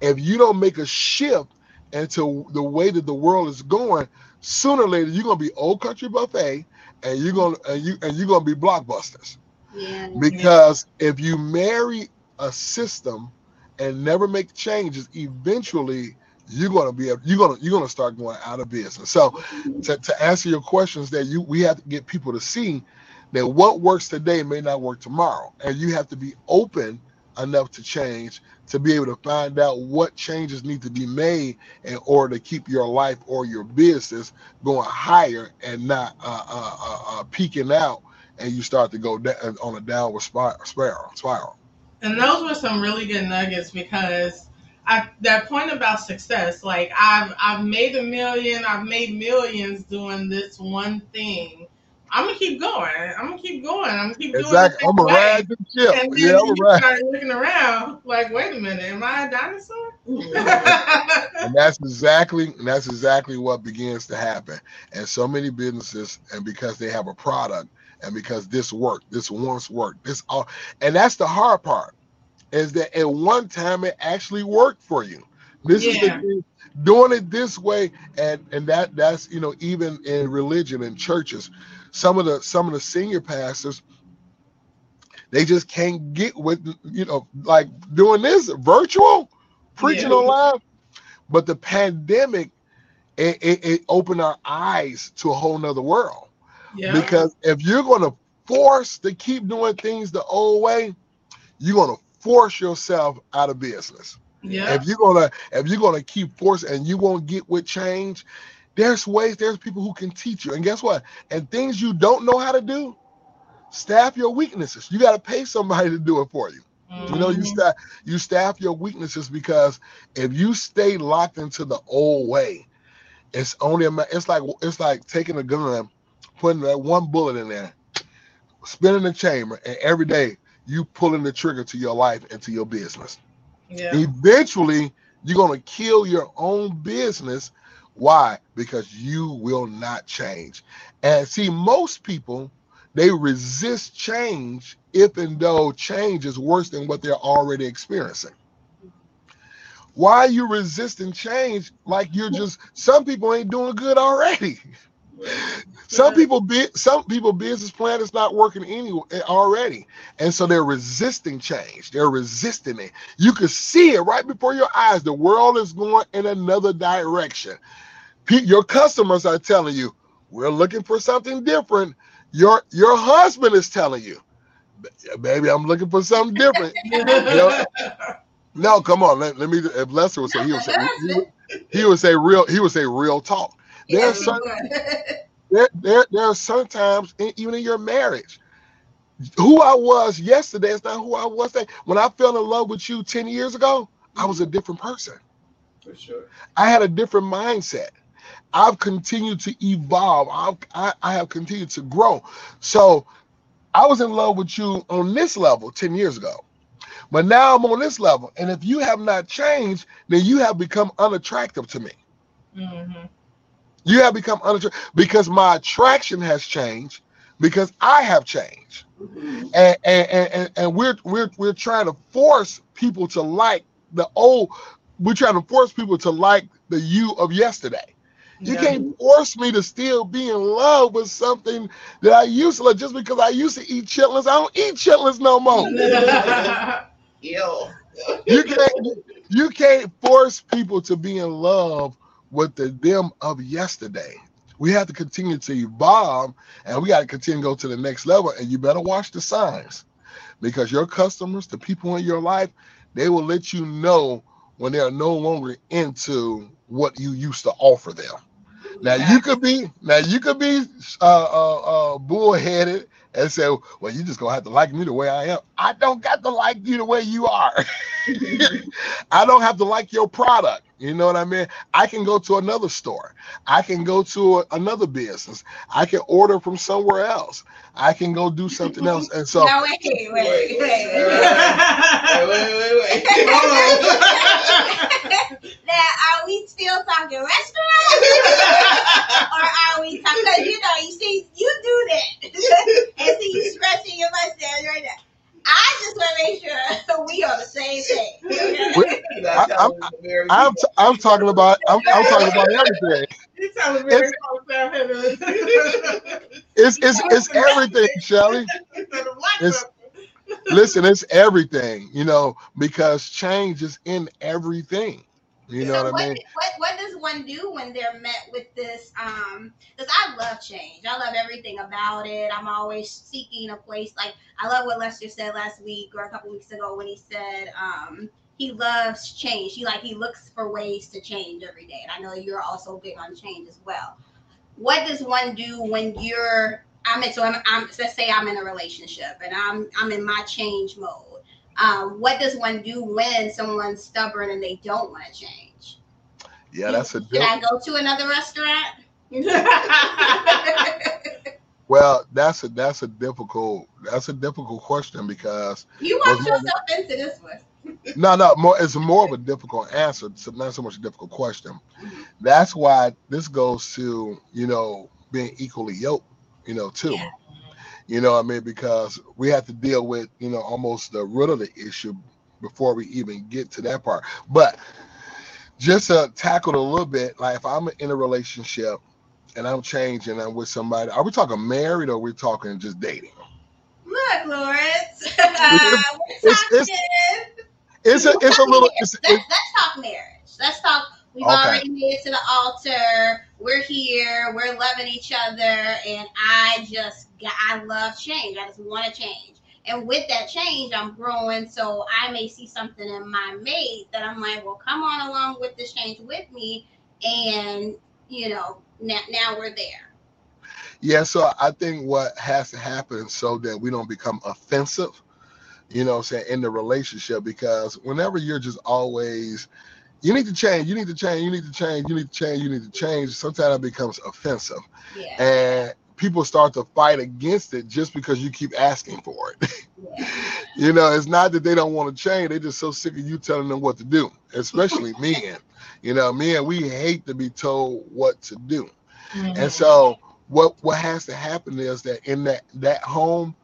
if you don't make a shift into the way that the world is going, sooner or later you're gonna be old country buffet and you're gonna and you and you're gonna be blockbusters. Yeah. Because if you marry a system and never make changes, eventually you're gonna be you're gonna you're gonna start going out of business. So to, to answer your questions that you we have to get people to see that what works today may not work tomorrow. And you have to be open enough to change to be able to find out what changes need to be made in order to keep your life or your business going higher and not uh, uh, uh, uh, peaking out and you start to go down on a downward spiral spiral spiral. And those were some really good nuggets because I that point about success, like I've I've made a million, I've made millions doing this one thing. I'm gonna keep going. I'm gonna keep going. I'm gonna keep doing Exactly. I'm the a same way. ride the ship. And then Yeah, I'm you ride. start looking around, like, wait a minute, am I a dinosaur? And that's exactly and that's exactly what begins to happen. And so many businesses, and because they have a product, and because this worked, this once worked, this all, and that's the hard part, is that at one time it actually worked for you. This is the thing, doing it this way, and and that that's you know even in religion and churches, some of the some of the senior pastors. They just can't get with you know like doing this virtual preaching Yeah. online. But the pandemic, it, it, it opened our eyes to a whole nother world. yeah. Because if you're going to force to keep doing things the old way, you're going to force yourself out of business. yeah. If you're gonna if you're gonna keep forcing and you won't get with change, there's ways, there's people who can teach you. And guess what? And things you don't know how to do, staff your weaknesses. You got to pay somebody to do it for you. You know, you Mhm. staff you staff your weaknesses because if you stay locked into the old way, it's only a ma- it's like it's like taking a gun, putting that one bullet in there, spinning the chamber, and every day you pulling the trigger to your life and to your business. yeah. Eventually, you're gonna kill your own business. Why? Because you will not change. And see, most people they resist change if and though change is worse than what they're already experiencing. Why are you resisting change like you're just some people ain't doing good already? Some people be some people business plan is not working anyway eh, already. And so they're resisting change. They're resisting it. You can see it right before your eyes. The world is going in another direction. Your customers are telling you, we're looking for something different. Your your husband is telling you, "Ba- baby, I'm looking for something different. know, No, come on. Let, let me if Lester would say he would say he would, he would say real he would say real talk. Yeah, There's we there, there, there are sometimes even in your marriage, who I was yesterday is not who I was today. When I fell in love with you 10 years ago, I was a mm-hmm. different person. For sure. I had a different mindset. I've continued to evolve. I've, I, I have continued to grow. So I was in love with you on this level 10 years ago. But now I'm on this level. And if you have not changed, then you have become unattractive to me. Mhm. You have become unattractive because my attraction has changed because I have changed. Mhm. And and, and, and- and we're we're we're trying to force people to like the old we're trying to force people to like the you of yesterday. You can't force me to still be in love with something that I used to love just because I used to eat chitlins. I don't eat chitlins no more. Ew. You can't you can't force people to be in love with the them of yesterday. We have to continue to evolve and we got to continue to go to the next level. And you better watch the signs because your customers, the people in your life, they will let you know when they are no longer into what you used to offer them. Now you could be now you could be uh, uh, uh, bullheaded and say, "Well, you just gonna have to like me the way I am." I don't got to like you the way you are. I don't have to like your product. You know what I mean? I can go to another store. I can go to a- another business. I can order from somewhere else. I can go do something else. And so, no, wait, wait, wait, wait. Wait, wait, wait, wait. Hold on. now, are we still talking restaurants? or are we talking, because you know, you see, you do that. and see, you scratching your mustache right now. I just want to make sure we on the same page. okay? That's I- how it's I'm t- I'm talking about I'm, I'm talking about everything. You sound very close down here. It's it's it's everything, Shelly. It's- Listen, it's everything. You know, because change is in everything. You know so what I what, mean? what what does one do when they're met with this? Um, because I love change. I love everything about it. I'm always seeking a place. Like I love what Lester said last week or a couple weeks ago when he said um he loves change. He like he looks for ways to change every day. And I know you're also big on change as well. What does one do when you're I'm in so I'm, I'm let's say I'm in a relationship and I'm I'm in my change mode um, what does one do when someone's stubborn and they don't want to change? Yeah, that's a diff- I go to another restaurant? well, that's a that's a difficult that's a difficult question because you one- yourself into this one. no no more it's more of a difficult answer, so not so much a difficult question. Mm-hmm. That's why this goes to you know being equally yoked, you know too. Yeah. You know what I mean? Because we have to deal with, you know, almost the root of the issue before we even get to that part. But just to tackle it a little bit, like if I'm in a relationship and I'm changing, I'm with somebody, are we talking married or we're we talking just dating? Look, Lawrence. Uh, we're It's- it's- talking- It's a it's a little it's, let's, let's talk marriage. Let's talk. We've Okay. already made it to the altar. We're here. We're loving each other, and I just I love change. I just want to change, and with that change, I'm growing. So I may see something in my mate that I'm like, well, come on along with this change with me, and you know, now now we're there. yeah. So I think what has to happen so that we don't become offensive, you know, I'm saying in the relationship, because whenever you're just always you need to change, you need to change, you need to change, you need to change, you need to change. Sometimes it becomes offensive. Yeah. and people start to fight against it just because you keep asking for it. yeah. you know, it's not that they don't want to change; they're just so sick of you telling them what to do. Especially men. You know, men we hate to be told what to do, and so what what has to happen is that in that that home,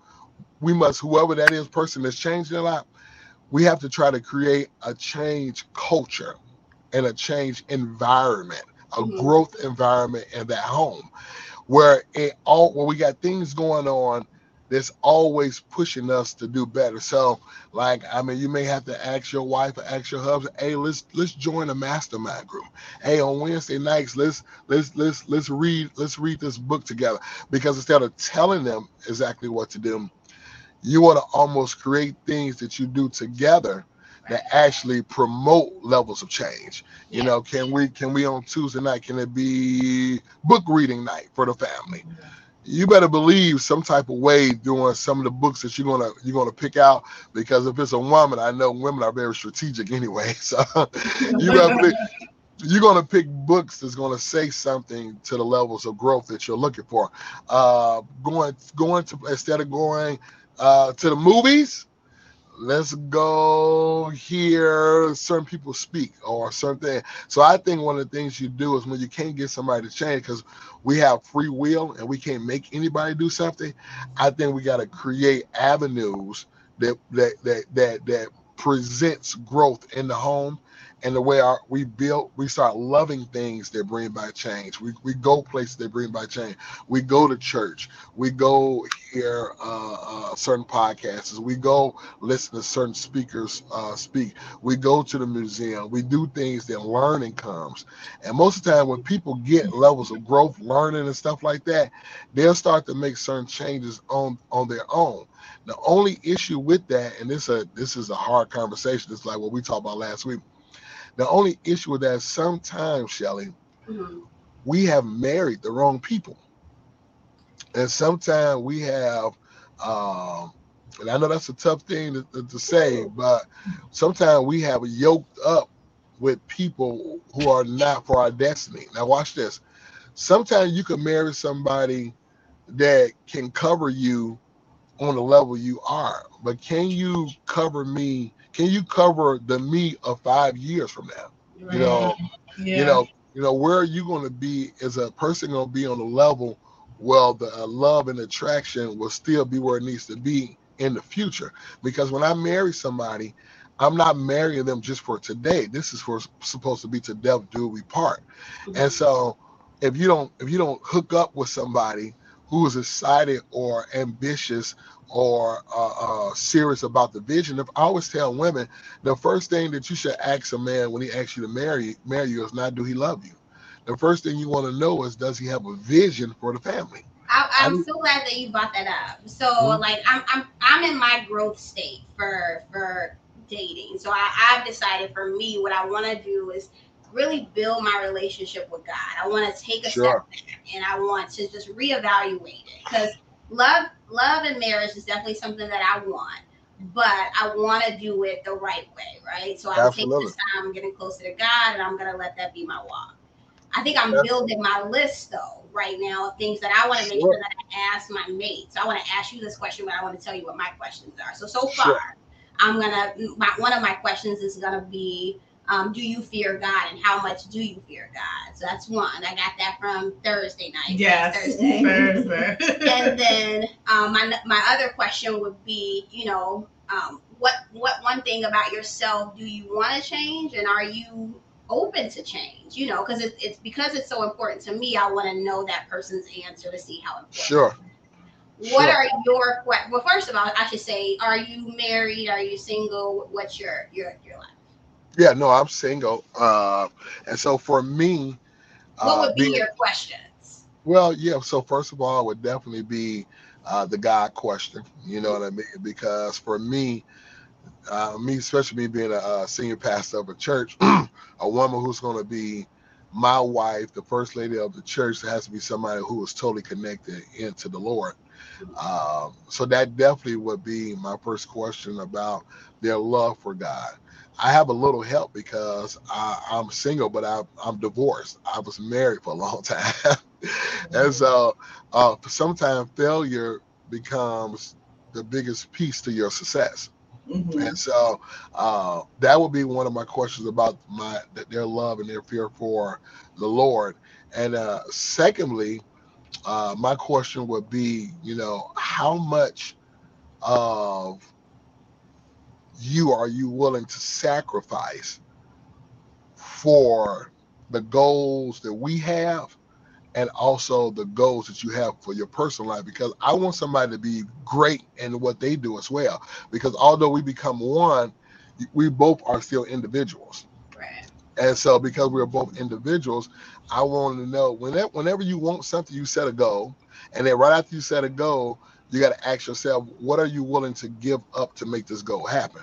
we must whoever that is person that's changing their life, we have to try to create a change culture and a change environment, a Mhm. growth environment in that home, where it all when we got things going on that's always pushing us to do better. So, like, I mean, you may have to ask your wife or ask your husband, hey, let's let's join a mastermind group. Hey, on Wednesday nights, let's let's let's let's read let's read this book together. Because instead of telling them exactly what to do, you want to almost create things that you do together that actually promote levels of change. You know, can we can we on Tuesday night can it be book reading night for the family? You better believe some type of way doing some of the books that you're gonna you're gonna pick out because if it's a woman, I know women are very strategic anyway. So you better believe you're gonna pick books that's gonna say something to the levels of growth that you're looking for. Uh, going going to instead of going uh, to the movies, let's go hear certain people speak or something. So I think one of the things you do is when you can't get somebody to change because we have free will and we can't make anybody do something. I think we got to create avenues that that that that that presents growth in the home and the way our we build we start loving things that bring by change. We, we go places that bring by change. We go to church. We go hear uh, uh, certain podcasts. We go listen to certain speakers uh, speak. We go to the museum. We do things that learning comes. And most of the time when people get levels of growth learning and stuff like that they'll start to make certain changes on on their own. The only issue with that and this a this is a hard conversation. It's like what we talked about last week the only issue with that is sometimes, Shelly, Mhm. we have married the wrong people. And sometimes we have, um, and I know that's a tough thing to, to, to say, but sometimes we have yoked up with people who are not for our destiny. Now, watch this. Sometimes you can marry somebody that can cover you on the level you are, but can you cover me? Can you cover the me of five years from now? You know, yeah. you know, you know, where are you going to be? Is a person going to be on the level? Well, the uh, love and attraction will still be where it needs to be in the future. Because when I marry somebody, I'm not marrying them just for today. This is for supposed to be to death do we part. And so, if you don't if you don't hook up with somebody who is excited or ambitious or uh, uh, serious about the vision, if I always tell women, the first thing that you should ask a man when he asks you to marry marry you is not do he love you. The first thing you want to know is does he have a vision for the family? I, I'm I'm- so glad that you brought that up. So Mhm. like I'm I'm I'm in my growth state for for dating. So I, I've decided for me what I want to do is really build my relationship with God. I want to take a Sure. step back and I want to just reevaluate it because love love and marriage is definitely something that I want. But I want to do it the right way, right? So I'm taking this time, I'm getting closer to God, and I'm gonna let that be my walk. I think I'm Yeah. building my list though right now of things that I want to make Sure. sure that I ask my mate. So I want to ask you this question, but I want to tell you what my questions are. So so Sure. far, I'm gonna my one of my questions is gonna be, um, do you fear God and how much do you fear God? So that's one. I got that from Thursday night. Yes, Thursday. Thursday. and then um, my my other question would be, you know, um, what what one thing about yourself do you want to change, and are you open to change? You know, because it, it's because it's so important to me. I want to know that person's answer to see how important. Sure. What Sure. are your que- well? First of all, I should say, are you married? Are you single? What's your your your life? Yeah, no, I'm single. Uh, and so for me, What uh, would be being- your questions? Well, yeah. So first of all, it would definitely be uh, the God question. You know what I mean? Because for me, uh, me especially me being a, uh senior pastor of a church, a woman who's going to be my wife, the first lady of the church, has to be somebody who is totally connected into the Lord. Um, so that definitely would be my first question about their love for God. I have a little help because I, I'm single, but I, I'm divorced. I was married for a long time. and so uh, sometimes failure becomes the biggest piece to your success. Mhm. And so uh, that would be one of my questions about my their love and their fear for the Lord. And uh, secondly, uh, my question would be, you know, how much of you are you willing to sacrifice for the goals that we have and also the goals that you have for your personal life? Because I want somebody to be great in what they do as well. Because although we become one we both are still individuals. Right. and so because we're both individuals I want to know whenever whenever you want something you set a goal. And then right after you set a goal you got to ask yourself what are you willing to give up to make this goal happen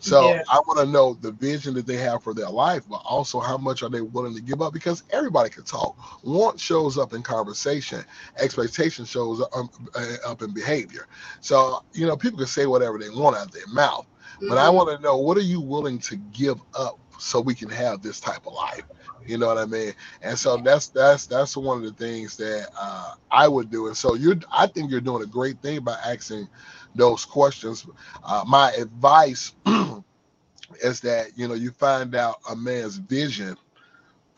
so Yeah. I want to know the vision that they have for their life, but also how much are they willing to give up? Because everybody can talk. Want shows up in conversation. Expectation shows up, um, uh, up in behavior. So you know, people can say whatever they want out of their mouth, but I Mhm. want to know what are you willing to give up so we can have this type of life. You know what I mean? And so that's that's that's one of the things that uh, I would do. And so you're, I think you're doing a great thing by asking those questions. Uh, my advice is that you know you find out a man's vision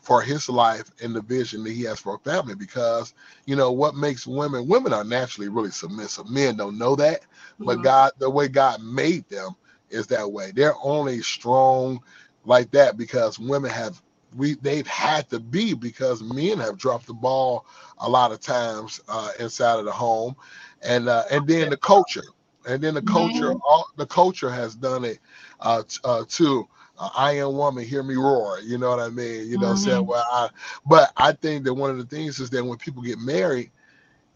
for his life and the vision that he has for a family because you know what makes women women are naturally really submissive men don't know that but Mhm. god the way god made them is that way. They're only strong like that because women have we they've had to be because men have dropped the ball a lot of times uh, inside of the home, and uh, and then the culture, and then the culture, Mhm. all the culture has done it uh, t- uh, too. Uh, I am woman, hear me roar. You know what I mean? You know, saying Mhm. well, I, but I think that one of the things is that when people get married,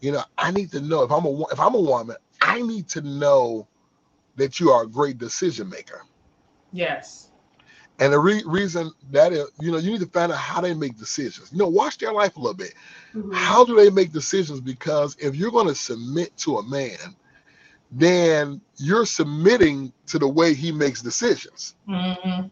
you know, I need to know if I'm a if I'm a woman, I need to know that you are a great decision maker. Yes. And the re- reason that is, you know, you need to find out how they make decisions. You know, watch their life a little bit. Mhm. How do they make decisions? Because if you're going to submit to a man, then you're submitting to the way he makes decisions. hmm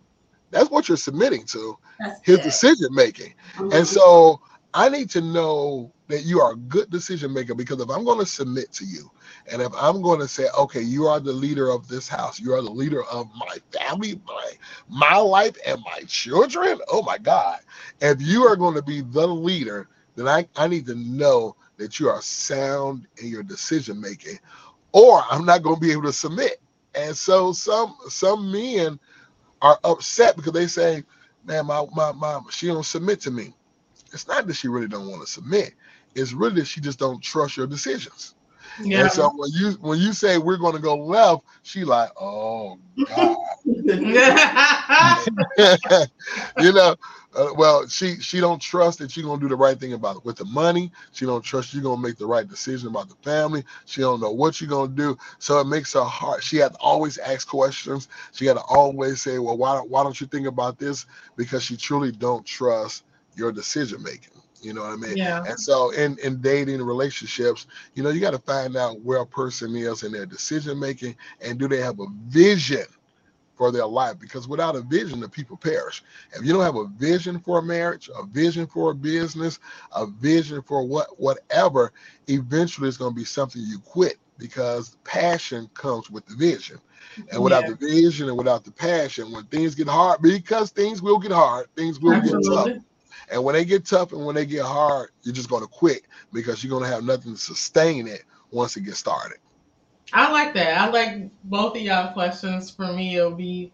That's what you're submitting to, That's his good. decision making. Mhm. And so I need to know that you are a good decision maker because if I'm going to submit to you and if I'm going to say, okay, you are the leader of this house, you are the leader of my family, my my life and my children. Oh my God. If you are going to be the leader, then I, I need to know that you are sound in your decision making, or I'm not going to be able to submit. And so some some men are upset because they say, man, my my my she don't submit to me. It's not that she really don't want to submit. It's really that she just don't trust your decisions. Yeah. And so when you when you say we're going to go left, she like, oh God, you know. Uh, well, she she don't trust that you're gonna do the right thing about it with the money. She don't trust you're gonna make the right decision about the family. She don't know what you're gonna do. So it makes her hard. She had to always ask questions. She had to always say, well, why don't why don't you think about this? Because she truly don't trust your decision making. You know what I mean? yeah. And so in in dating relationships, you know, you got to find out where a person is in their decision making and do they have a vision for their life because without a vision the people perish. If you don't have a vision for a marriage, a vision for a business, a vision for what whatever, eventually it's going to be something you quit because passion comes with the vision. And without Yeah. the vision and without the passion, when things get hard, because things will get hard, things will get tough. Absolutely. And when they get tough and when they get hard, you're just going to quit because you're going to have nothing to sustain it once it gets started. I like that. I like both of y'all questions. For me, it'll be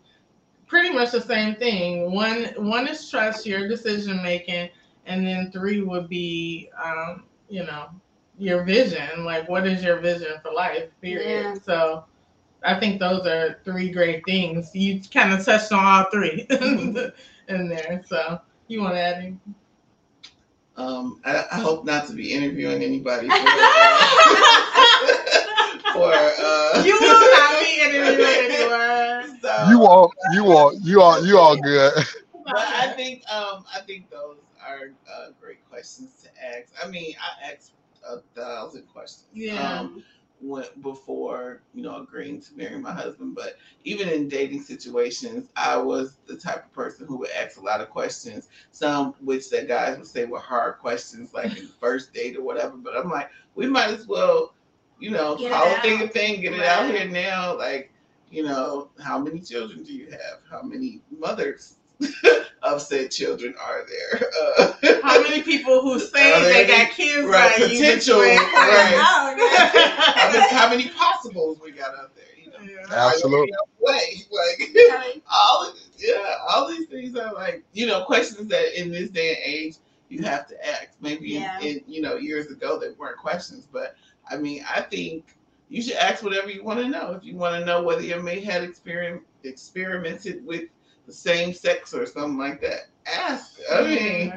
pretty much the same thing. One one is trust your decision making, and then three would be, um, you know, your vision. Like, what is your vision for life? Period. Yeah. So, I think those are three great things. You kind of touched on all three in there. So, you want to add anything? Um, I, I hope not to be interviewing anybody for, for uh, you will not be interviewing anyone. So, You all, you all, you all, you all good. but I think um, I think those are uh, great questions to ask. I mean, I asked a thousand questions. Yeah. Um, when, before you know agreeing to marry my husband, but even in dating situations, I was the type of person who would ask a lot of questions. Some which that guys would say were hard questions, like in the first date or whatever. But I'm like, we might as well, you know, Get call a thing a thing, get it out here now. Like, you know, how many children do you have? How many mothers of said children are there? Uh, How many people who say they any- got kids right, by potential, between- right. Oh, how, many, how many possibles we got out there? You know, Yeah. Absolutely. way like Okay. all of, yeah, all these things are like you know questions that in this day and age you have to ask. Maybe Yeah. in, in you know years ago they weren't questions, but I mean I think you should ask whatever you want to know. If you want to know whether your mate had experiment experimented with the same sex or something like that, ask. I mean.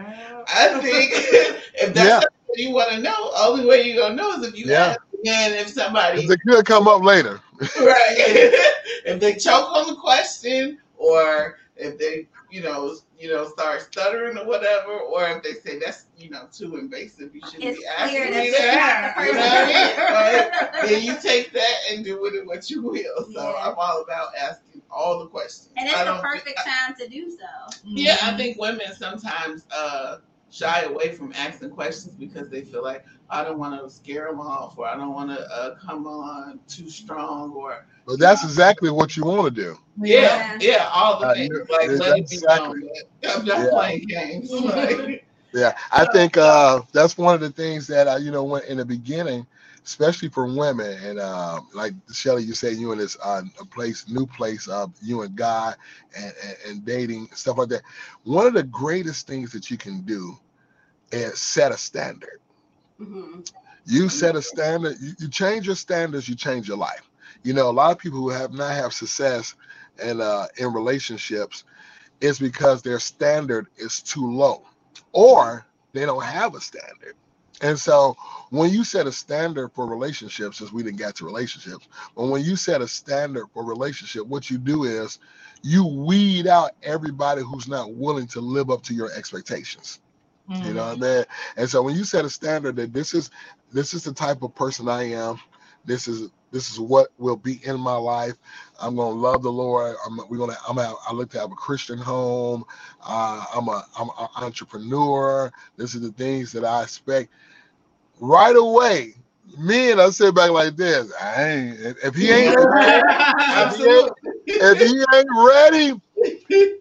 I think if that's Yeah. what you want to know, only way you're gonna know is if you Yeah. ask. And if somebody It could come up later. right, if they choke on the question, or if they, you know, you know, start stuttering or whatever, or if they say that's, you know, too invasive, you shouldn't It's be asking clear me that that. you're You not know the what I mean? person. But then you take that and do with it what you will. So Yeah. I'm all about asking all the questions. And it's the perfect think- time to do so. yeah, I think women sometimes uh, shy away from asking questions because they feel like I don't want to scare them off, or I don't want to uh, come on too strong, or But that's exactly what you want to do. yeah, yeah, all the Uh, things. yeah, Like yeah, let it be exactly. known I'm not Yeah. playing games. Like, Yeah, I think uh, that's one of the things that I, you know, when in the beginning, especially for women. And uh, like Shelly, you said you in this uh, a place, new place of you and God and, and, and dating stuff like that. One of the greatest things that you can do is set a standard. hmm You set a standard. You, you change your standards. You change your life. You know, a lot of people who have not have success and uh, in relationships is because their standard is too low, or they don't have a standard. And so, when you set a standard for relationships, as we didn't get to relationships, but when you set a standard for relationship, what you do is you weed out everybody who's not willing to live up to your expectations. You know what I mean? And so when you set a standard that this is this is the type of person I am, this is this is what will be in my life. I'm gonna love the Lord. I'm we're gonna I'm out, I look to have a Christian home. Uh, I'm a I'm an entrepreneur. This is the things that I expect. Right away, me and I sit back like this. I ain't if- if he ain't if he ain't ready,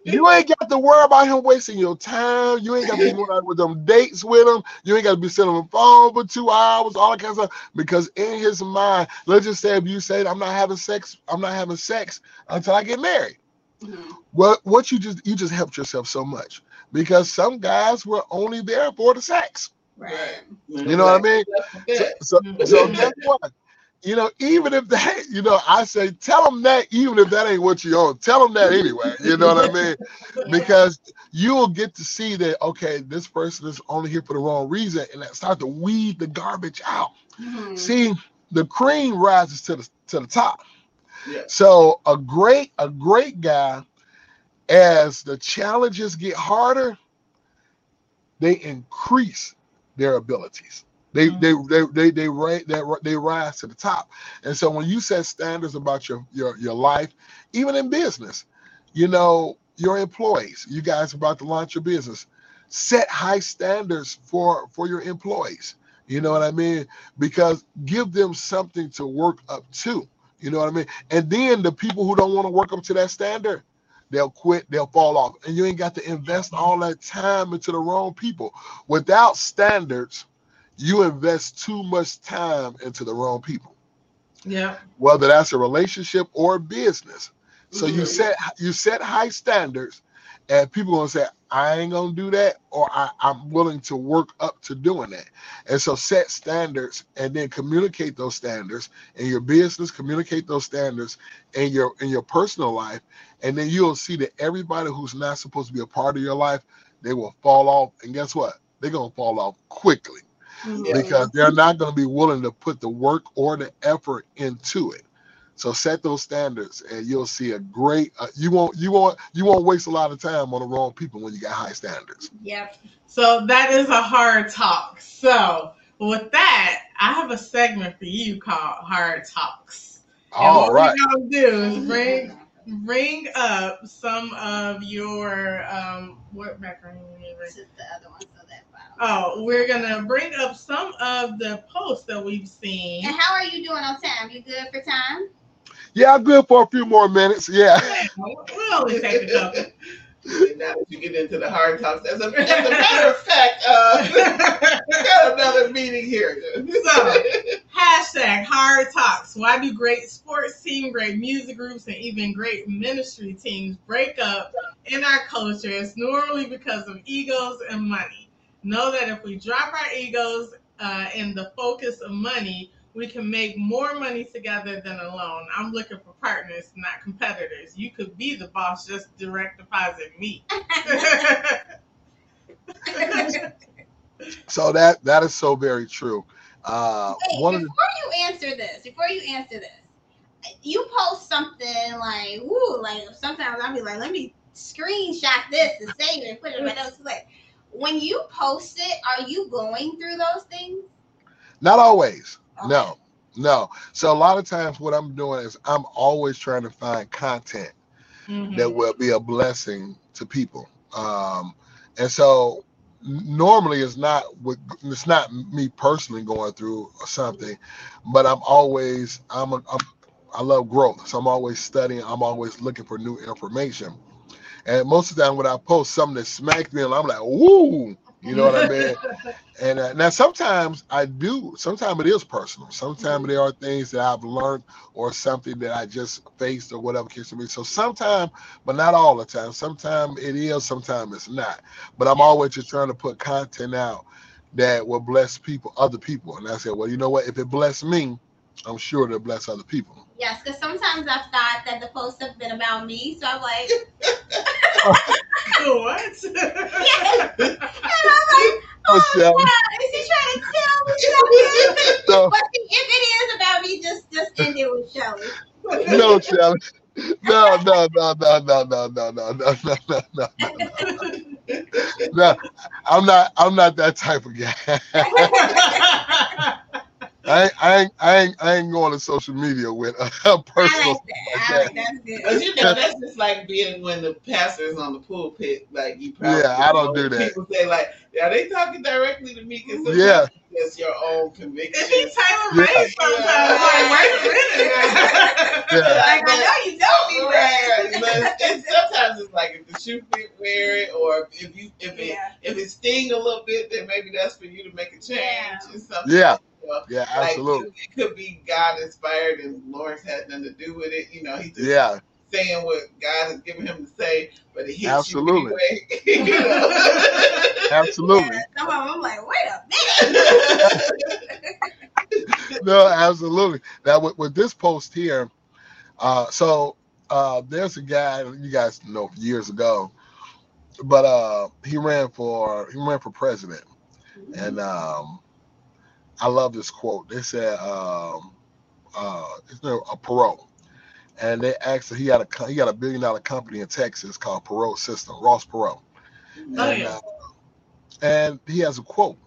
you ain't got to worry about him wasting your time. You ain't got to be going out with them dates with him. You ain't got to be sitting on the phone for two hours, all that kind of stuff. Because in his mind, let's just say if you say I'm not having sex, I'm not having sex until I get married. hmm What what you just you just helped yourself so much because some guys were only there for the sex. Right. You know what I mean? Yeah. So, so guess what? You know, even if that, you know, I say, tell them that, even if that ain't what you own, tell them that anyway. You know what I mean? Because you'll get to see that, okay, this person is only here for the wrong reason, and that start to weed the garbage out. Mhm. See, the cream rises to the to the top. Yeah. So a great a great guy, as the challenges get harder, they increase their abilities. Mm-hmm. They they they they they they they rise to the top. And so when you set standards about your your your life, even in business, you know your employees, you guys about to launch your business, set high standards for for your employees. You know what I mean? Because give them something to work up to. You know what I mean? And then the people who don't want to work up to that standard, they'll quit, they'll fall off. And you ain't got to invest all that time into the wrong people. Without standards, you invest too much time into the wrong people, Yeah. whether that's a relationship or a business. So you Mhm. set you set high standards, and people gonna say, I ain't gonna do that, or I, I'm willing to work up to doing that. And so set standards and then communicate those standards in your business, communicate those standards in your in your personal life, and then you'll see that everybody who's not supposed to be a part of your life, they will fall off. And guess what? They're gonna fall off quickly Mhm. because they're not going to be willing to put the work or the effort into it. So set those standards, and you'll see a great. Uh, you won't you won't you won't waste a lot of time on the wrong people when you got high standards. Yep. So that is a hard talk. So with that, I have a segment for you called Hard Talks. And All what right. we're gonna do is bring bring up some of your um what background you need, Rick? This is the other one, so. Oh, we're gonna bring up some of the posts that we've seen. And how are you doing on time? You good for time? Yeah, I'm good for a few more minutes. Yeah. We'll only take a couple. now that you get into the hard talks, as a, as a matter of fact, uh, we got another meeting here. So- Hashtag hard talks. Why do great sports teams, great music groups, and even great ministry teams break up in our culture? It's normally because of egos and money. Know that if we drop our egos uh, and the focus of money, we can make more money together than alone. I'm looking for partners, not competitors. You could be the boss, just direct deposit me. So that that is so very true. Uh, Wait, one of before the, you answer this, before you answer this, you post something like, "Woo!" Like sometimes I'll be like, "Let me screenshot this and save it and put it in my notes." Like when you post it, are you going through those things? not always. Okay. No, no. So a lot of times, what I'm doing is I'm always trying to find content Mhm. that will be a blessing to people. Um, and so normally it's not with it's not me personally going through something, but I'm always I'm, a, I'm I love growth, so I'm always studying. I'm always looking for new information. And most of the time, when I post something that smacks me, and I'm like, "Woo!" You know what I mean? And uh, now sometimes I do. Sometimes it is personal. Sometimes there are things that I've learned or something that I just faced or whatever case may be. So sometimes, but not all the time. Sometimes it is. Sometimes it's not. But I'm always just trying to put content out that will bless people, other people. And I said, well, you know what? If it bless me, I'm sure it'll bless other people. Yes, because sometimes I've thought that the posts have been about me, so I'm like, what? yeah. and I'm like, oh Michelle. God, is he trying to tell me something? No, But if it is about me, just just end it with Shelly. no, Shelly. No, no, no, no, no, no, no, no, no, no, no, no, no. No, I'm not. I'm not that type of guy. I, ain't- I. I ain't. I ain't going to social media with a, personal. I like that. I like that's good. But you know, that's just like being when the pastor is on the pulpit. Like you probably Yeah, I don't do that. People say like, "Are they talking directly to me?" Because Yeah. it's your own Is conviction. he Taylor Made sometimes? Like, wait a minute. Yeah. Like, I know you don't be Right, bad. but it's, sometimes it's like if the shoe fit, wear it, or if you if it Yeah. if it sting a little bit, then maybe that's for you to make a change Yeah. or something. Yeah. You know, Yeah, like, absolutely. it could be God inspired, and Lawrence had nothing to do with it. You know, he just Yeah, saying what God has given him to say, but it hits Absolutely. you anyway. you know? absolutely. Yeah, some of them, I'm like, wait a minute. No, absolutely. Now with, with this post here, uh, so uh, there's a guy you guys know years ago, but uh, he ran for he ran for president, and um, I love this quote. They said, um, uh, it's a Perot, and they asked he had a he had a billion dollar company in Texas called Perot System, Ross Perot, Oh, and, yeah. uh, and he has a quote.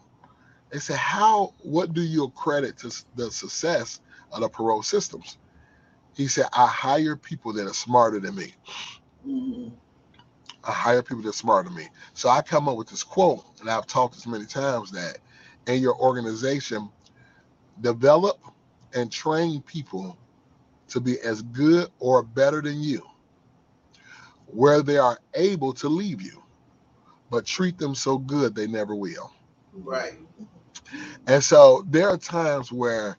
They said, "How? What do you accredit to the success of the Perot systems?" He said, "I hire people that are smarter than me. Mhm. I hire people that are smarter than me." So I come up with this quote, and I've talked this many times that in your organization, develop and train people to be as good or better than you, where they are able to leave you, but treat them so good they never will. Right. And so there are times where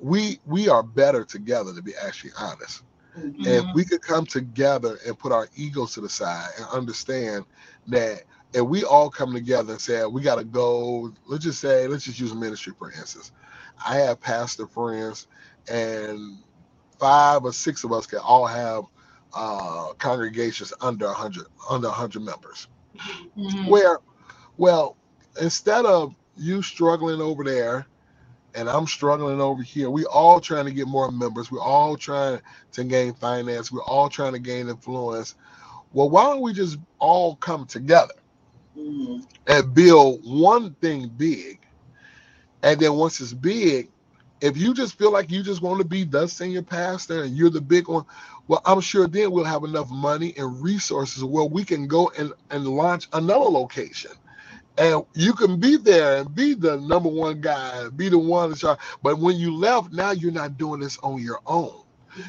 we we are better together to be actually honest. Mhm. If we could come together and put our egos to the side and understand that if we all come together and say we got to go, let's just say, let's just use ministry for instance. I have pastor friends, and five or six of us can all have uh, congregations under hundred under hundred members. Mhm. where well instead of you struggling over there and i'm struggling over here we all trying to get more members. We're all trying to gain finance. We're all trying to gain influence. Well why don't we just all come together Mhm. and build one thing big. And then once it's big if you just feel like you just want to be the senior pastor and you're the big one well i'm sure then we'll have enough money and resources where we can go and, and launch another location. And you can be there and be the number one guy be the one in charge. But when you left now you're not doing this on your own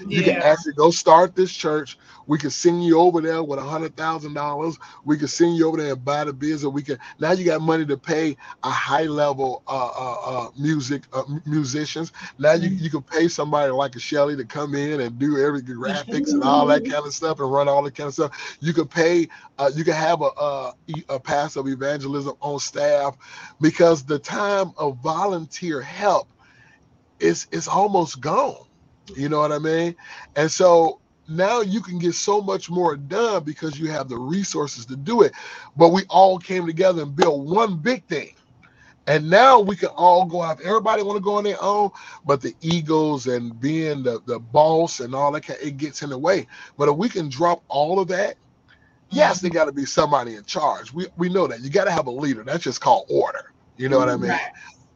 you can actually go start this church. We can send you over there with a hundred thousand dollars. We can send you over there and buy the business. We can now you got money to pay a high level uh, uh, uh, music uh, musicians. Now you, you can pay somebody like a Shelly to come in and do every graphics and all that kind of stuff and run all that kind of stuff. You can pay. Uh, you can have a, a a pastor of evangelism on staff because the time of volunteer help is is almost gone. You know what I mean? And so now you can get so much more done because you have the resources to do it. But we all came together and built one big thing. And now we can all go out. Everybody want to go on their own, but the egos and being the, the boss and all that, it gets in the way. But if we can drop all of that, yes, there got to be somebody in charge. We we know that. You got to have a leader. That's just called order. You know what I mean?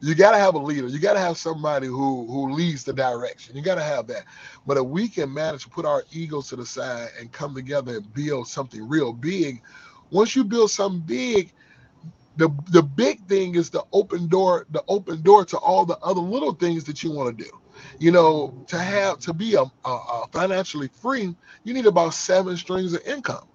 You got to have a leader. You got to have somebody who who leads the direction. You got to have that. But if we can manage to put our egos to the side and come together and build something real big, once you build something big, the the big thing is the open door, the open door to all the other little things that you want to do. You know, to have to be a, a, a financially free, you need about seven streams of income.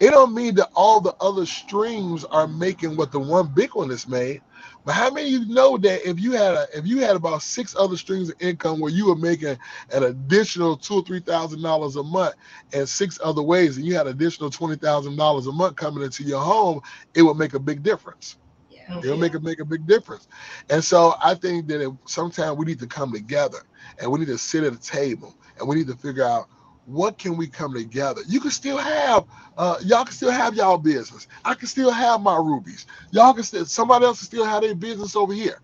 It don't mean that all the other streams are making what the one big one is made. But how many of you know that if you had a if you had about six other streams of income where you were making an additional two or three thousand dollars a month and six other ways, and you had additional twenty thousand dollars a month coming into your home, it would make a big difference. Yeah. It'll make a make a big difference. And so I think that sometimes we need to come together and we need to sit at a table and we need to figure out what can we come together. You can still have uh, y'all can still have y'all business. I can still have my Ruby's. Y'all can still somebody else can still have their business over here.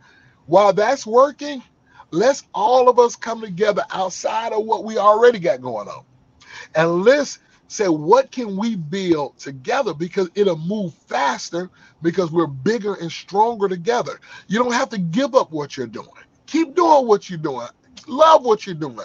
While that's working, let's all of us come together outside of what we already got going on. And let's say what can we build together because it'll move faster because we're bigger and stronger together. You don't have to give up what you're doing. Keep doing what you're doing. Love what you're doing.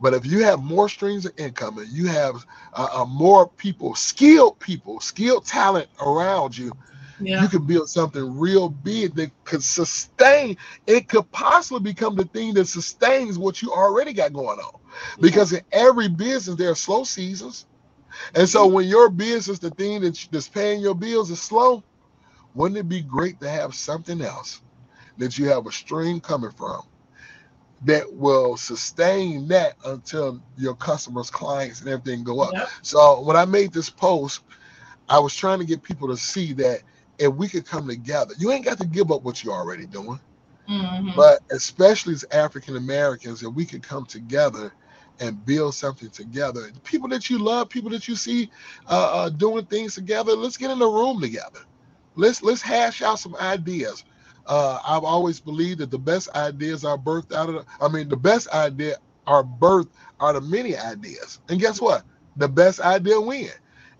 But if you have more streams of income and you have uh, uh, more people, skilled people, skilled talent around you, Yeah. you can build something real big that could sustain. It could possibly become the thing that sustains what you already got going on. Because in every business, there are slow seasons. And so when your business, the thing that's paying your bills is slow, wouldn't it be great to have something else that you have a stream coming from that will sustain that until your customers, clients, and everything go up? Yep. So when I made this post, I was trying to get people to see that if we could come together, you ain't got to give up what you're already doing. Mhm. But especially as African Americans, if we could come together and build something together, people that you love, people that you see uh, uh, doing things together, let's get in a room together. Let's let's hash out some ideas. Uh, I've always believed that the best ideas are birthed out of. The, I mean, the best idea are birthed out of many ideas. And guess what? The best idea win.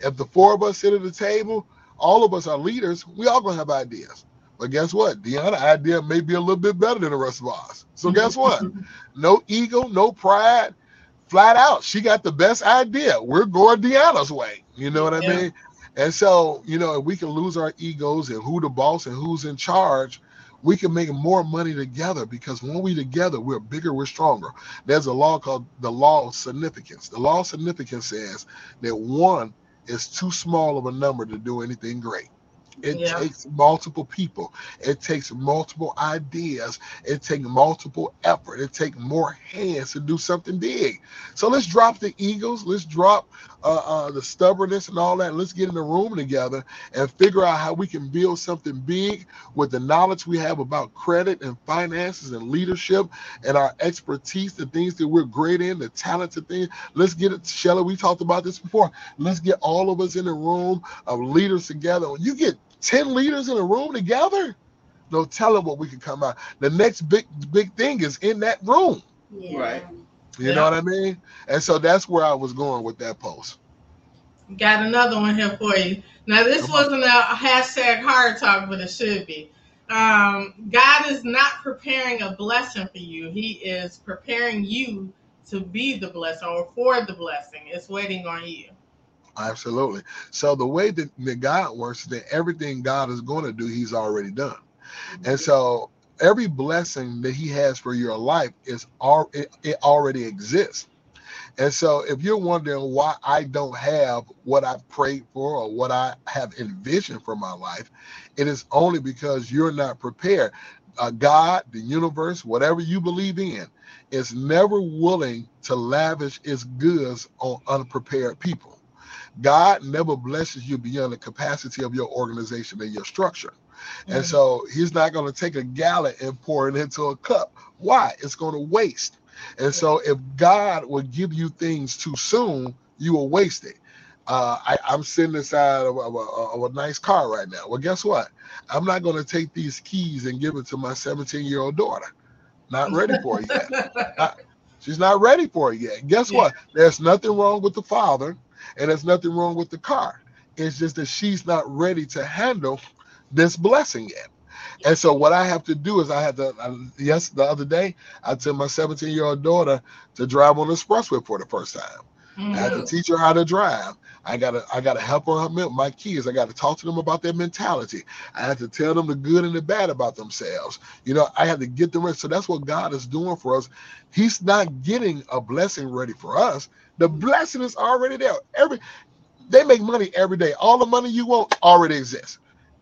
If the four of us sit at the table, all of us are leaders. We all gonna have ideas. But guess what? Deonna idea may be a little bit better than the rest of us. So guess what? No ego, no pride. Flat out, she got the best idea. We're going Deonna's way. You know what I Yeah. mean? And so, you know, if we can lose our egos and who the boss and who's in charge, we can make more money together because when we together, we're bigger, we're stronger. There's a law called the law of significance. The law of significance says that one is too small of a number to do anything great. It Yeah. takes multiple people. It takes multiple ideas. It takes multiple effort. It takes more hands to do something big. So let's drop the egos. Let's drop uh, uh, the stubbornness and all that. Let's get in the room together and figure out how we can build something big with the knowledge we have about credit and finances and leadership and our expertise, the things that we're great in, the talented things. Let's get it, Shelly. We talked about this before. Let's get all of us in the room of leaders together. When you get 10 leaders in a room together, no telling what we can come out. The next big big thing is in that room. Yeah. Right. You Yeah. know what I mean? And so that's where I was going with that post. Got another one here for you. Now, this Come wasn't a hashtag hard talk, but it should be. Um, God is not preparing a blessing for you. He is preparing you to be the blessing or for the blessing. It's waiting on you. Absolutely. So the way that, that God works is that everything God is going to do, He's already done. And so every blessing that He has for your life is all it, it already exists. And so if you're wondering why I don't have what I prayed for or what I have envisioned for my life, it is only because you're not prepared. Uh, God, the universe, whatever you believe in, is never willing to lavish its goods on unprepared people. God never blesses you beyond the capacity of your organization and your structure. And Mhm. so he's not going to take a gallon and pour it into a cup. Why? It's going to waste. And so if God will give you things too soon, you will waste it. Uh, I, I'm sitting inside of, of, a, of a nice car right now. Well, guess what? I'm not going to take these keys and give it to my 17 year old daughter. Not ready for it yet. She's not ready for it yet. Guess Yeah. what? There's nothing wrong with the father, and there's nothing wrong with the car. It's just that she's not ready to handle this blessing yet. And so what I have to do is I had to I, yes the other day I took my 17 year old daughter to drive on the expressway for the first time. I had to Mhm. teach her how to drive. I gotta I gotta help her help my kids. I gotta talk to them about their mentality. I had to tell them the good and the bad about themselves. You know, I had to get them ready. So that's what God is doing for us. He's not getting a blessing ready for us. The blessing is already there. Every They make money every day. All the money you want already exists.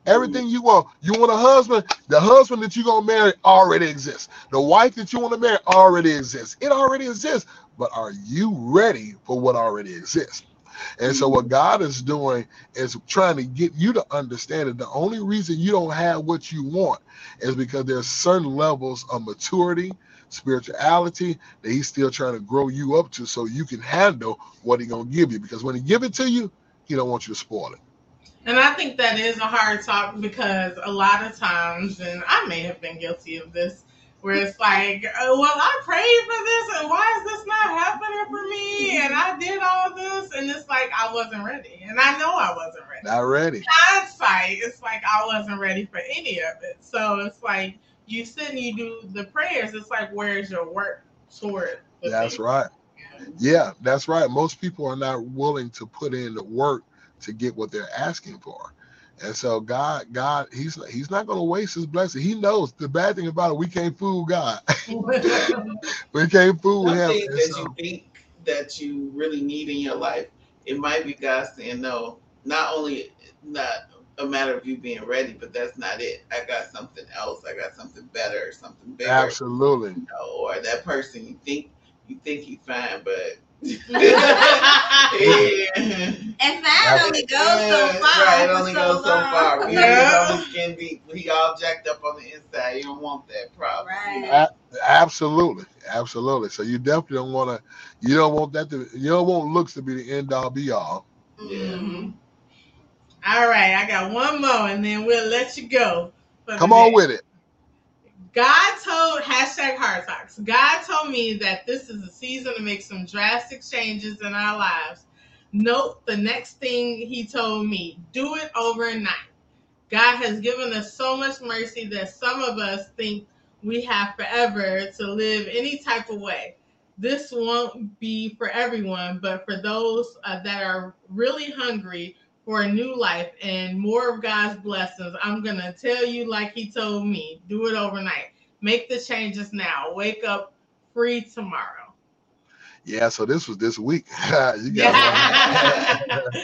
Everything you want. You want a husband, the husband that you're gonna marry already exists. The wife that you want to marry already exists. It already exists. But are you ready for what already exists? And so what God is doing is trying to get you to understand that the only reason you don't have what you want is because there's certain levels of maturity, spirituality that he's still trying to grow you up to so you can handle what he's gonna give you. Because when he give it to you, he don't want you to spoil it. And I think that is a hard talk because a lot of times, and I may have been guilty of this, where it's like, oh, well, I prayed for this, and why is this not happening for me? And I did all this, and it's like I wasn't ready, and I know I wasn't ready. Not ready. Hindsight, it's like I wasn't ready for any of it. So it's like you sit and you do the prayers. It's like, where's your work toward? That's thing? right. Yeah, that's right. Most people are not willing to put in the work to get what they're asking for. And so God, God, He's He's not going to waste His blessing. He knows the bad thing about it. We can't fool God. we can't fool Some Him. things that so- you think that you really need in your life, it might be God saying no. Not only not a matter of you being ready, but that's not it. I got something else. I got something better, something bigger. absolutely. You know, or that person you think you think he's fine, but. And fine only goes so far. Right, it only so goes so far. We Yeah. know his skin deep. He all jacked up on the inside. You don't want that problem. Right. A- Absolutely, absolutely. So you definitely don't want to. You don't want that to. You don't want looks to be the end all be all. Mhm. All right, I got one more, and then we'll let you go. Come on with it. God told hashtag hard talks. God told me that this is a season to make some drastic changes in our lives. Note the next thing he told me: do it overnight. God has given us so much mercy that some of us think we have forever to live any type of way. This won't be for everyone, but for those uh, that are really hungry for a new life and more of God's blessings, I'm going to tell you, like He told me, do it overnight. Make the changes now. Wake up free tomorrow. Yeah. So this was this week. you got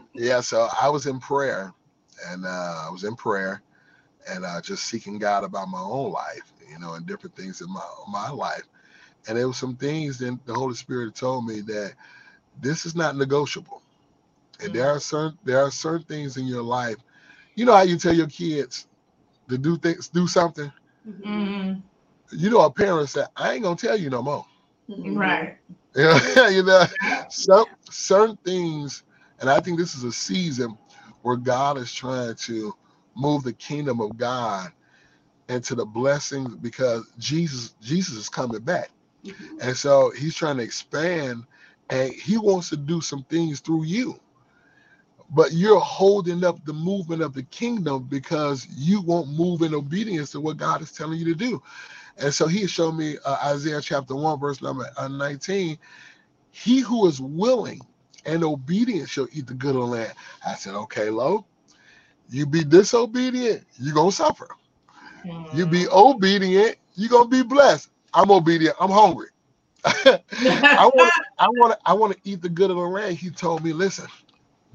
yeah. So I was in prayer, and uh, I was in prayer, and uh, just seeking God about my own life, you know, and different things in my my life. And there were some things that the Holy Spirit told me that this is not negotiable. And there are certain there are certain things in your life. You know how you tell your kids to do things, do something. Mhm. Mhm. You know, a parent said, "I ain't gonna tell you no more." Right. You know, you know, some certain things, and I think this is a season where God is trying to move the kingdom of God into the blessings because Jesus, Jesus is coming back. Mhm. And so he's trying to expand and he wants to do some things through you. But you're holding up the movement of the kingdom because you won't move in obedience to what God is telling you to do. And so he showed me uh, Isaiah chapter 1, verse number uh, 19. He who is willing and obedient shall eat the good of the land. I said, okay, Lo, you be disobedient, you're going to suffer. You be obedient, you're going to be blessed. I'm obedient, I'm hungry. I want I want I want to eat the good of the land. He told me, listen,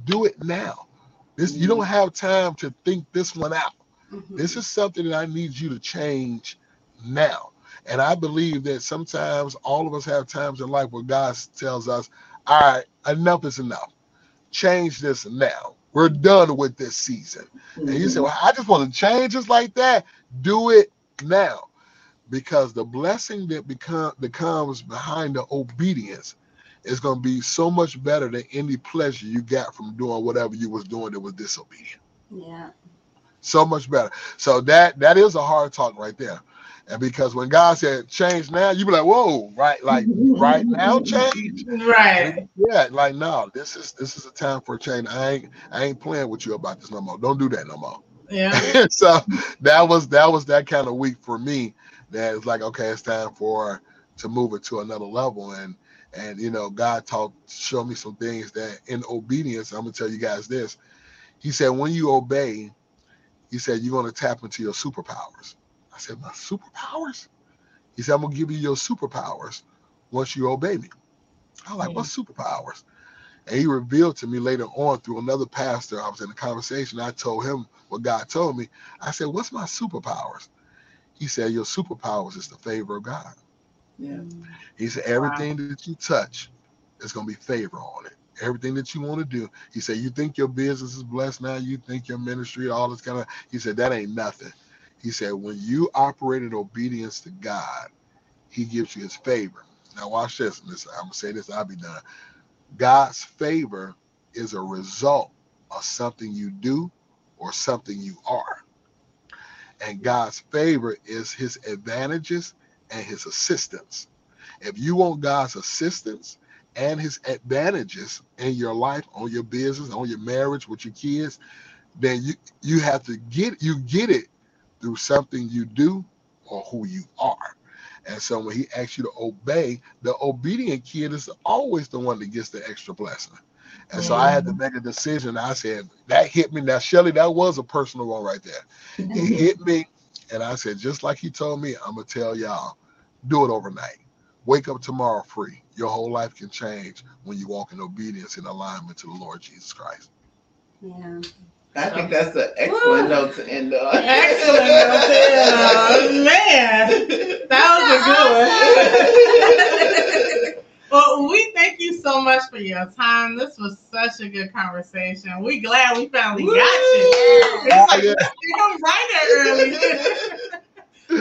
do it now. This you don't have time to think this one out. Mhm. This is something that I need you to change now. And I believe that sometimes all of us have times in life where God tells us, all right, enough is enough. Change this now. We're done with this season. And you say, well, I just want to change just like that. Do it now. Because the blessing that become that comes behind the obedience is going to be so much better than any pleasure you got from doing whatever you was doing that was disobedient. Yeah. So much better. So that that is a hard talk right there. And because when God said change now, you be like, whoa, right? Like right now, change. right. Yeah, like no, this is this is a time for a change. I ain't I ain't playing with you about this no more. Don't do that no more. Yeah. so that was that was that kind of week for me. That it's like okay, it's time for to move it to another level. And and you know, God talked, showed me some things that in obedience. I'm gonna tell you guys this. He said, when you obey, he said you're gonna tap into your superpowers. I said, my superpowers? He said, I'm gonna give you your superpowers once you obey me. I was like, what superpowers? And he revealed to me later on through another pastor. I was in a conversation. I told him what God told me. I said, What's my superpowers? He said, Your superpowers is the favor of God. Yeah. He said, Everything that you touch is going to be favor on it. Everything that you want to do. He said, You think your business is blessed now? You think your ministry, all this kind of. He said, That ain't nothing. He said, When you operate in obedience to God, He gives you His favor. Now, watch this. Listen, I'm going to say this, I'll be done. God's favor is a result of something you do or something you are. And God's favor is his advantages and his assistance. If you want God's assistance and his advantages in your life, on your business, on your marriage with your kids, then you you have to get you get it through something you do or who you are. And so when he asks you to obey, the obedient kid is always the one that gets the extra blessing. And so I had to make a decision. I said, that hit me. Now, Shelly, that was a personal one right there. It hit me. And I said, just like he told me, I'm going to tell y'all, do it overnight. Wake up tomorrow free. Your whole life can change when you walk in obedience and alignment to the Lord Jesus Christ. Yeah. I think that's an excellent note to end on. Excellent. uh, man, that was a good one. well, we thank you so much for your time. This was such a good conversation. We glad we finally got you. It's like, Yeah. come right there early.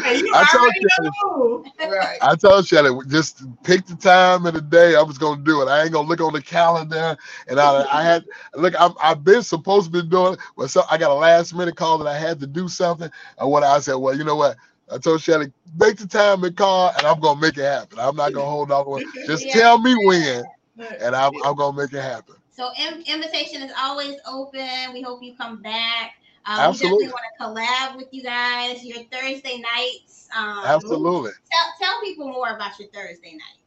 and you I told already you. right. I told Shelly, just pick the time and the day. I was gonna do it. I ain't gonna look on the calendar. And I, I had look. I'm, I've been supposed to be doing it, but so I got a last minute call that I had to do something. And what I said, well, you know what? I told Shelly, make the time and call, and I'm gonna make it happen. I'm not gonna hold off. on Just Yeah. tell me when, and I'm, I'm gonna make it happen. So invitation is always open. We hope you come back. Um, Absolutely. We definitely want to collab with you guys. Your Thursday nights. Um, Absolutely. Tell, tell people more about your Thursday nights.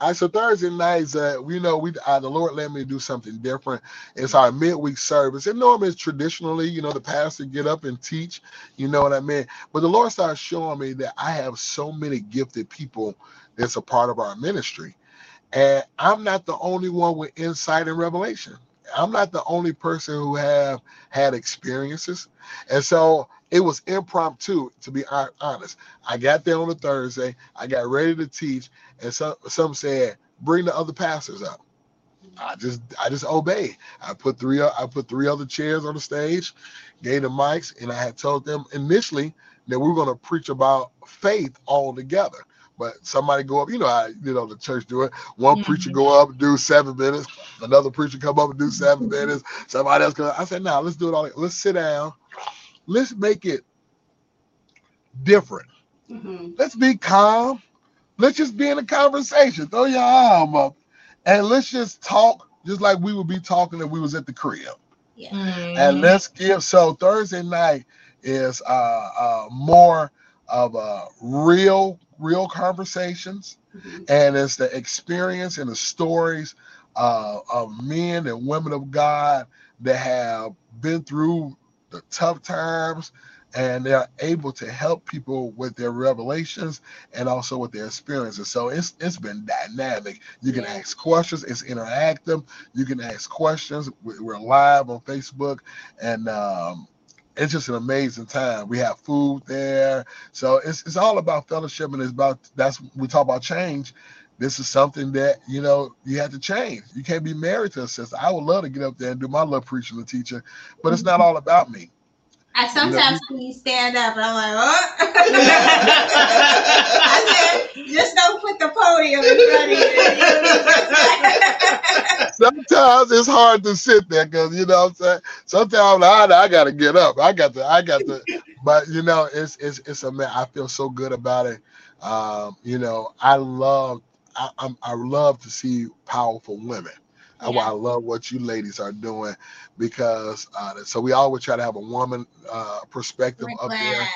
All right, so Thursday nights, uh, you know, we uh, the Lord let me do something different. It's our midweek service, and normally traditionally, you know, the pastor get up and teach. You know what I mean? But the Lord started showing me that I have so many gifted people that's a part of our ministry, and I'm not the only one with insight and revelation. I'm not the only person who have had experiences, and so it was impromptu. To be honest, I got there on a Thursday. I got ready to teach, and some some said, "Bring the other pastors up." I just I just obeyed. I put three I put three other chairs on the stage, gave them mics, and I had told them initially that we are going to preach about faith all together. But somebody go up, you know how you know the church do it. One preacher go up do seven minutes, another preacher come up and do seven minutes. Somebody else go. I said, "Now let's do it all. Let's sit down. Let's make it different." Mhm. let's be calm. Let's just be in a conversation. Throw your arm up, and let's just talk, just like we would be talking if we was at the crib. Yeah. Mm-hmm. And let's give. So Thursday night is uh, uh, more of a real, real conversations, Mhm. and it's the experience and the stories uh, of men and women of God that have been through the tough times and they're able to help people with their revelations and also with their experiences. So it's it's been dynamic. You can Yeah. ask questions. It's interactive. You can ask questions. We- We're live on Facebook, and um, it's just an amazing time. We have food there, so it's it's all about fellowship, and it's about that's we talk about change. This is something that you know you have to change. You can't be married to a sister. I would love to get up there and do my love preaching and teaching, but it's not mm-hmm. all about me. I sometimes see you stand up and I'm like, oh. I said, just don't put the podium in front of you. sometimes it's hard to sit there because you know what I'm saying. Sometimes I, I got to get up. I got to. I got to. But you know, it's it's it's a man. I feel so good about it. Um, you know, I love. I, I'm, I love to see powerful women. I, Yeah. I love what you ladies are doing because uh, so we always try to have a woman uh, perspective We're up there.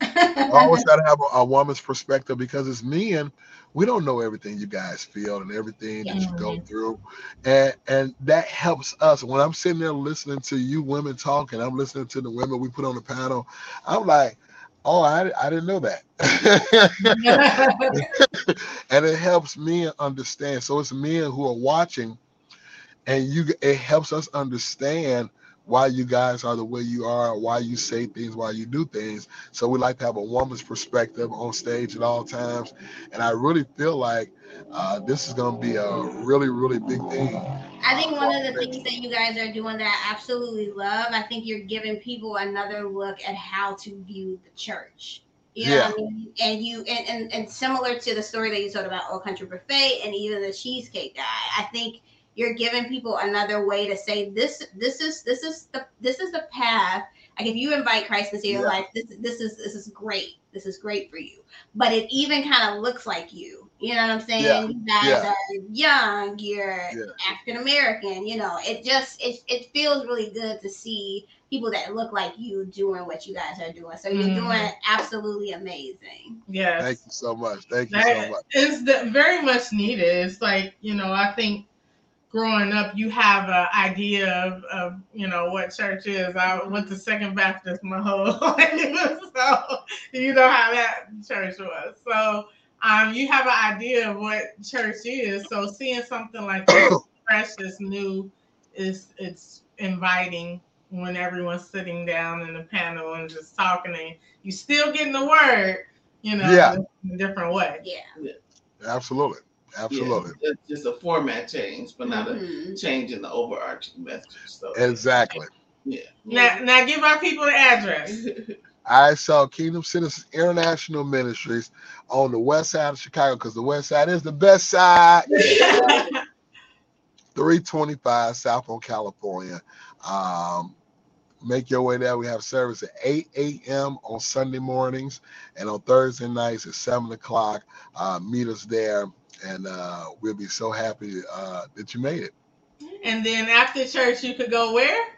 glad. I always try to have a, a woman's perspective because as men, we don't know everything you guys feel and everything that you go through, and and that helps us. When I'm sitting there listening to you women talking I'm listening to the women we put on the panel, I'm like, oh, I, I didn't know that, and it helps me understand. So it's men who are watching and you it helps us understand why you guys are the way you are, why you say things, why you do things. So we like to have a woman's perspective on stage at all times, and I really feel like uh, this is going to be a really, really big thing. I think one of the things that you guys are doing that I absolutely love, I think you're giving people another look at how to view the church. You know Yeah. I mean? And you and, and and similar to the story that you told about Old Country Buffet and even the cheesecake guy, I think you're giving people another way to say this this is this is the this is the path. Like if you invite Christ into your Yeah. life, this this is this is great. This is great for you. But it even kind of looks like you. You know what I'm saying? Yeah. You guys Yeah. are young, you're Yeah. African American, you know, it just it it feels really good to see people that look like you doing what you guys are doing. So you're Mhm. doing absolutely amazing. Yes. Thank you so much. Thank you so much. is the, very much needed. It's like, you know, I think growing up, you have an idea of, of, you know, what church is. I went to Second Baptist my whole life. so you know how that church was. So um, you have an idea of what church is. So seeing something like this fresh, is new, is it's inviting when everyone's sitting down in the panel and just talking and you still getting the word, you know, Yeah. in a different way. Yeah. Absolutely. Absolutely. Yeah, it's just a format change, but not a Mhm. change in the overarching message. So Exactly. yeah. Now, now give our people the address. I saw Kingdom Citizens International Ministries on the west side of Chicago because the west side is the best side. 325 South on California. Um, make your way there. We have service at 8 a.m. on Sunday mornings and on Thursday nights at 7 o'clock. Uh, meet us there, and uh, we'll be so happy uh, that you made it. and then after church, you could go where?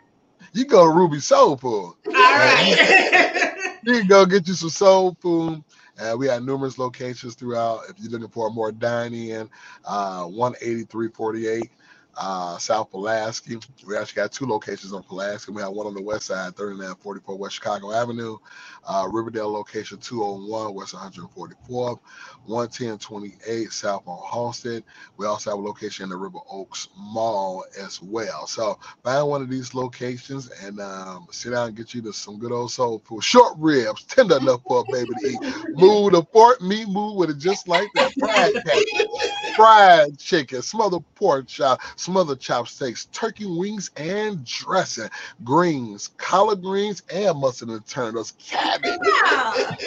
You go to Ruby Soul Food. All right. You can go get you some soul food. Uh, we have numerous locations throughout. If you're looking for more dining in, uh, 18348 uh, South Pulaski. We actually got two locations on Pulaski. We have one on the west side, 3944 West Chicago Avenue. Uh, Riverdale location 201 West 144th, 11028 South on Halsted. We also have a location in the River Oaks Mall as well. So find one of these locations and um, sit down and get you to some good old soul food. Short ribs, tender enough for a baby to eat. Move the pork meat, move with it just like that. fried chicken, smothered pork chop, smothered chopsticks, turkey wings and dressing, greens, collard greens, and mustard and turnips, cabbage. Wow.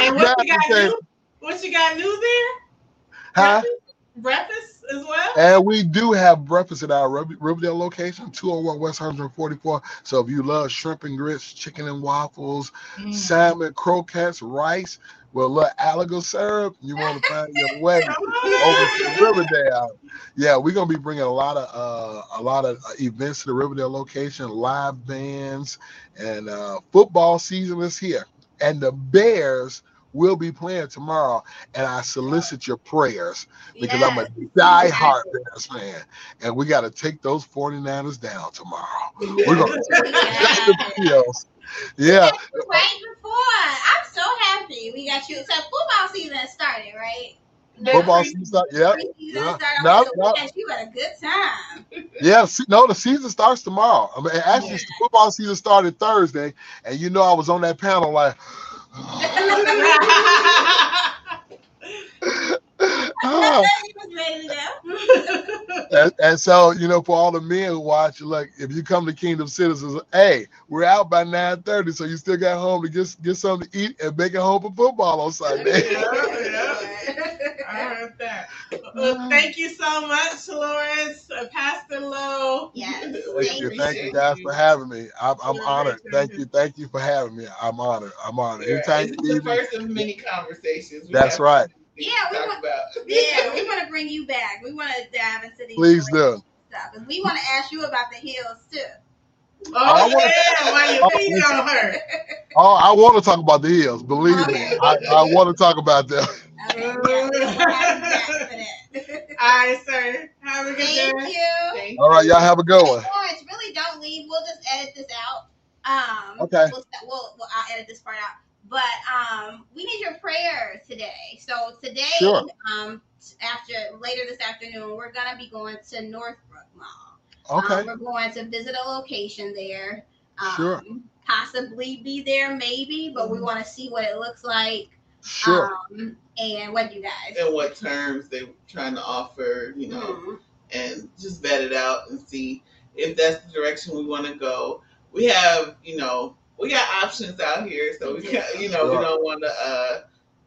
and what you got new? What you got new there? Huh? Breakfast as well. And we do have breakfast at our Riverdale location, 201 West 144. So if you love shrimp and grits, chicken and waffles, Mm. salmon, croquettes, rice, with a little alligator syrup, you want to find your way over to Riverdale. Yeah, we're gonna be bringing a lot of uh, a lot of uh, events to the Riverdale location, live bands, and uh, football season is here. And the Bears will be playing tomorrow, and I solicit your prayers because I'm a Yes. die-hard Bears fan, and we got to take those 49ers down tomorrow. We're gonna Yeah. the fields. Yeah, Right before. I'm so happy we got you. So football season started, right? Now football pre- season. Yeah, preseason yeah. started. No, no. you had a good time. Yeah, see, no, the season starts tomorrow. I mean, actually, the football season started Thursday, and you know I was on that panel like, He was ready to go. and, and so you know, for all the men who watch, like if you come to Kingdom Citizens, hey, we're out by nine thirty, so you still got home to get get something to eat and make it home for football on Sunday. I heard that. Well, thank you so much, Lawrence, uh, Pastor Lowe. Yes. Thank you, thank you guys for having me. I'm, I'm honored. Thank you, thank you for having me. I'm honored. I'm honored. Yeah, Anytime it's you the need me, first of many conversations. We That's right. To Yeah, we want- about. Yeah, we want to bring you back. We want to dive into these please do. stuff. And we want to ask you about the hills too. Oh, I wanna- yeah, while Oh, you're on her. Oh, I want to talk about the hills. Believe me, I, I want to talk about them. Okay, yeah, you back. All right, sir. Have a good day. Thank you. Thank All right, y'all have a good one. Lawrence, really don't leave. We'll just edit this out. Um, Okay. We'll, we'll, we'll I'll edit this part out. But um, we need your prayer today. So today, Sure. um, after later this afternoon, we're gonna be going to Northbrook Mall. Okay. Um, we're going to visit a location there. Um, Sure. Possibly be there, maybe, but we want to see what it looks like. Sure. Um, and what you guys? And what terms they're trying to offer, you know, Mhm. and just vet it out and see if that's the direction we want to go. We have, you know, we got options out here, so we can, you know, we don't want to uh,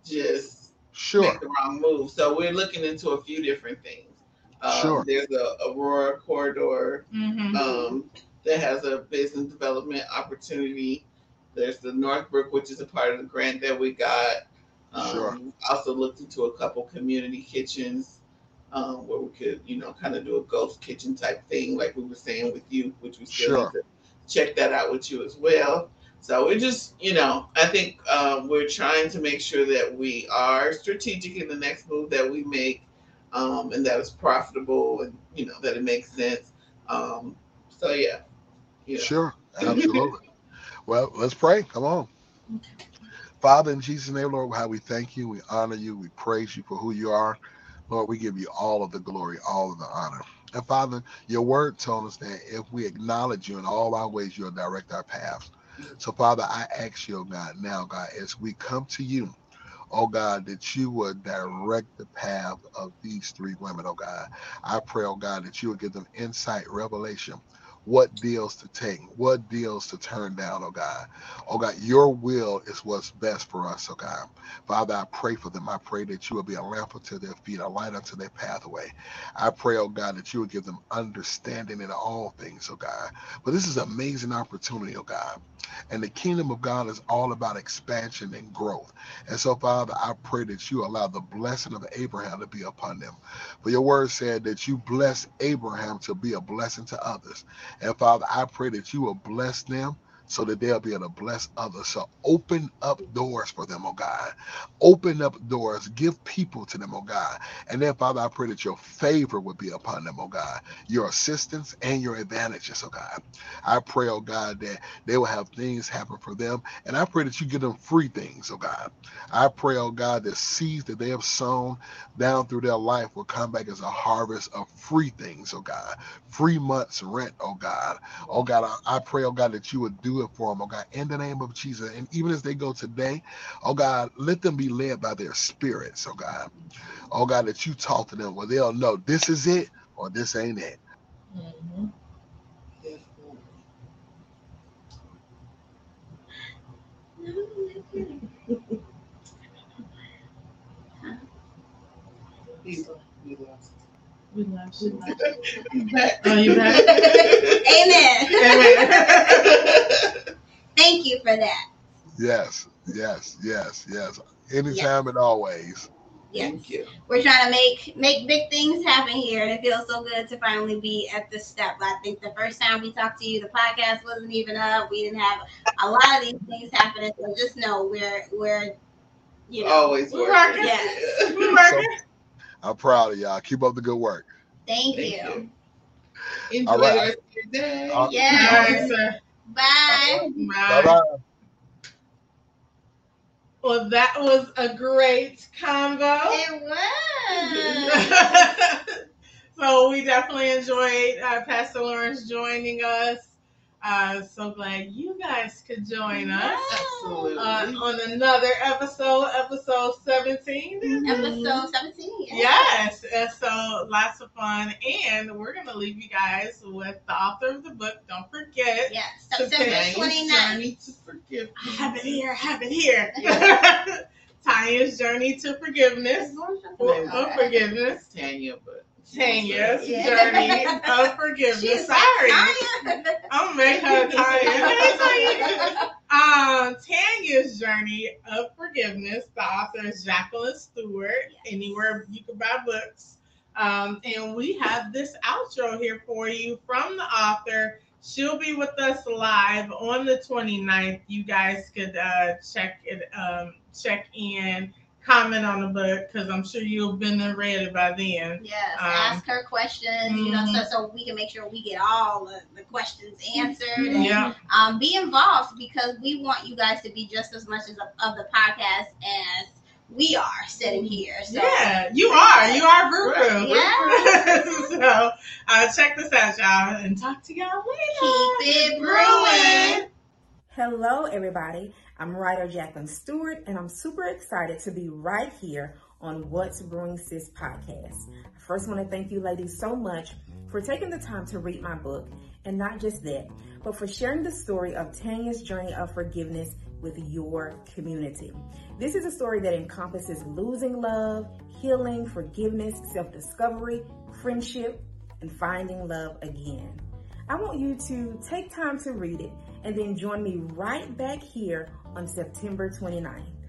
just Sure. make the wrong move. So we're looking into a few different things. Um, Sure. There's a Aurora corridor Mhm. um, that has a business development opportunity. There's the Northbrook, which is a part of the grant that we got. Um, Sure. Also looked into a couple community kitchens um, where we could, you know, kind of do a ghost kitchen type thing, like we were saying with you, which we still Sure. need to check that out with you as well. So we're just, you know, I think uh, we're trying to make sure that we are strategic in the next move that we make, um, and that it's profitable and you know that it makes sense. Um, so yeah, yeah. Sure. Absolutely. well, let's pray. Come on. Father, in Jesus' name, Lord, how we thank you, we honor you, we praise you for who you are. Lord, we give you all of the glory, all of the honor. And Father, your word told us that if we acknowledge you in all our ways, you'll direct our paths. So, Father, I ask you, oh God, now, God, as we come to you, oh God, that you would direct the path of these three women, oh God. I pray, oh God, that you would give them insight, revelation, what deals to take, what deals to turn down, oh God. Oh God, your will is what's best for us, oh God. Father, I pray for them. I pray that you will be a lamp unto their feet, a light unto their pathway. I pray, oh God, that you will give them understanding in all things, oh God. But this is an amazing opportunity, oh God. And the kingdom of God is all about expansion and growth. And so, Father, I pray that you allow the blessing of Abraham to be upon them. For your word said that you bless Abraham to be a blessing to others. And Father, I pray that you will bless them so that they'll be able to bless others. So open up doors for them, oh God. Open up doors. Give people to them, oh God. And then, Father, I pray that your favor would be upon them, oh God. Your assistance and your advantages, oh God. I pray, oh God, that they will have things happen for them. And I pray that you give them free things, oh God. I pray, oh God, that seeds that they have sown down through their life will come back as a harvest of free things, oh God. Free months rent, oh God. Oh God, I, I pray, oh God, that you would do it for them, oh God, in the name of Jesus. And even as they go today, oh God, let them be led by their spirits, oh God. Oh God, that you talk to them where they'll know this is it or this ain't it. Mhm. He's- he lost. We love you. Back. Oh, you back? Amen. Amen. Thank you for that. Yes, yes, yes, yes. Anytime and always. Yes. Thank you. We're trying to make make big things happen here, and it feels so good to finally be at this step. I think the first time we talked to you, the podcast wasn't even up. We didn't have a lot of these things happening. So just know we're we're you know. Always We're working. working. Yes. We working. I'm proud of y'all. Keep up the good work. Thank, Thank you. you. Enjoy All right. the rest of your day. Uh, Yes. All right, sir. Bye. Bye Bye. bye. Well, that was a great combo. It was. so we definitely enjoyed uh, Pastor Lawrence joining us. Uh, so glad you guys could join us Absolutely. uh, on another episode, episode 17. Episode 17. Yes, and so lots of fun. And we're going to leave you guys with the author of the book. Don't forget. Yes. September Tanya's 29th. Journey to forgive. I have it here, I have it here. Tanya's Journey to Forgiveness. Or, or forgiveness. Tanya, but Tanya's Yeah. Journey of Forgiveness. She's Sorry. like, I'm make her Tanya. um, Tanya's Journey of Forgiveness. The author is Jacqueline Stewart. Yes. Anywhere you can buy books. Um, and we have this outro here for you from the author. She'll be with us live on the 29th. You guys could uh, check it, um, check in comment on the book because I'm sure you've been and read it by then. Yes, Um, ask her questions, you know, so, mhm. so we can make sure we get all the, the questions answered. And, Yeah. um, be involved because we want you guys to be just as much as of, of the podcast as we are sitting here. So yeah, you are. You are Brew Crew. Yeah. so uh, check this out, y'all, and talk to y'all later. keep it brewing. Hello, everybody. I'm writer Jacqueline Stewart, and I'm super excited to be right here on What's Brewing Sis podcast. I first want to thank you, ladies, so much for taking the time to read my book, and not just that, but for sharing the story of Tanya's journey of forgiveness with your community. This is a story that encompasses losing love, healing, forgiveness, self discovery, friendship, and finding love again. I want you to take time to read it and then join me right back here on September 29th.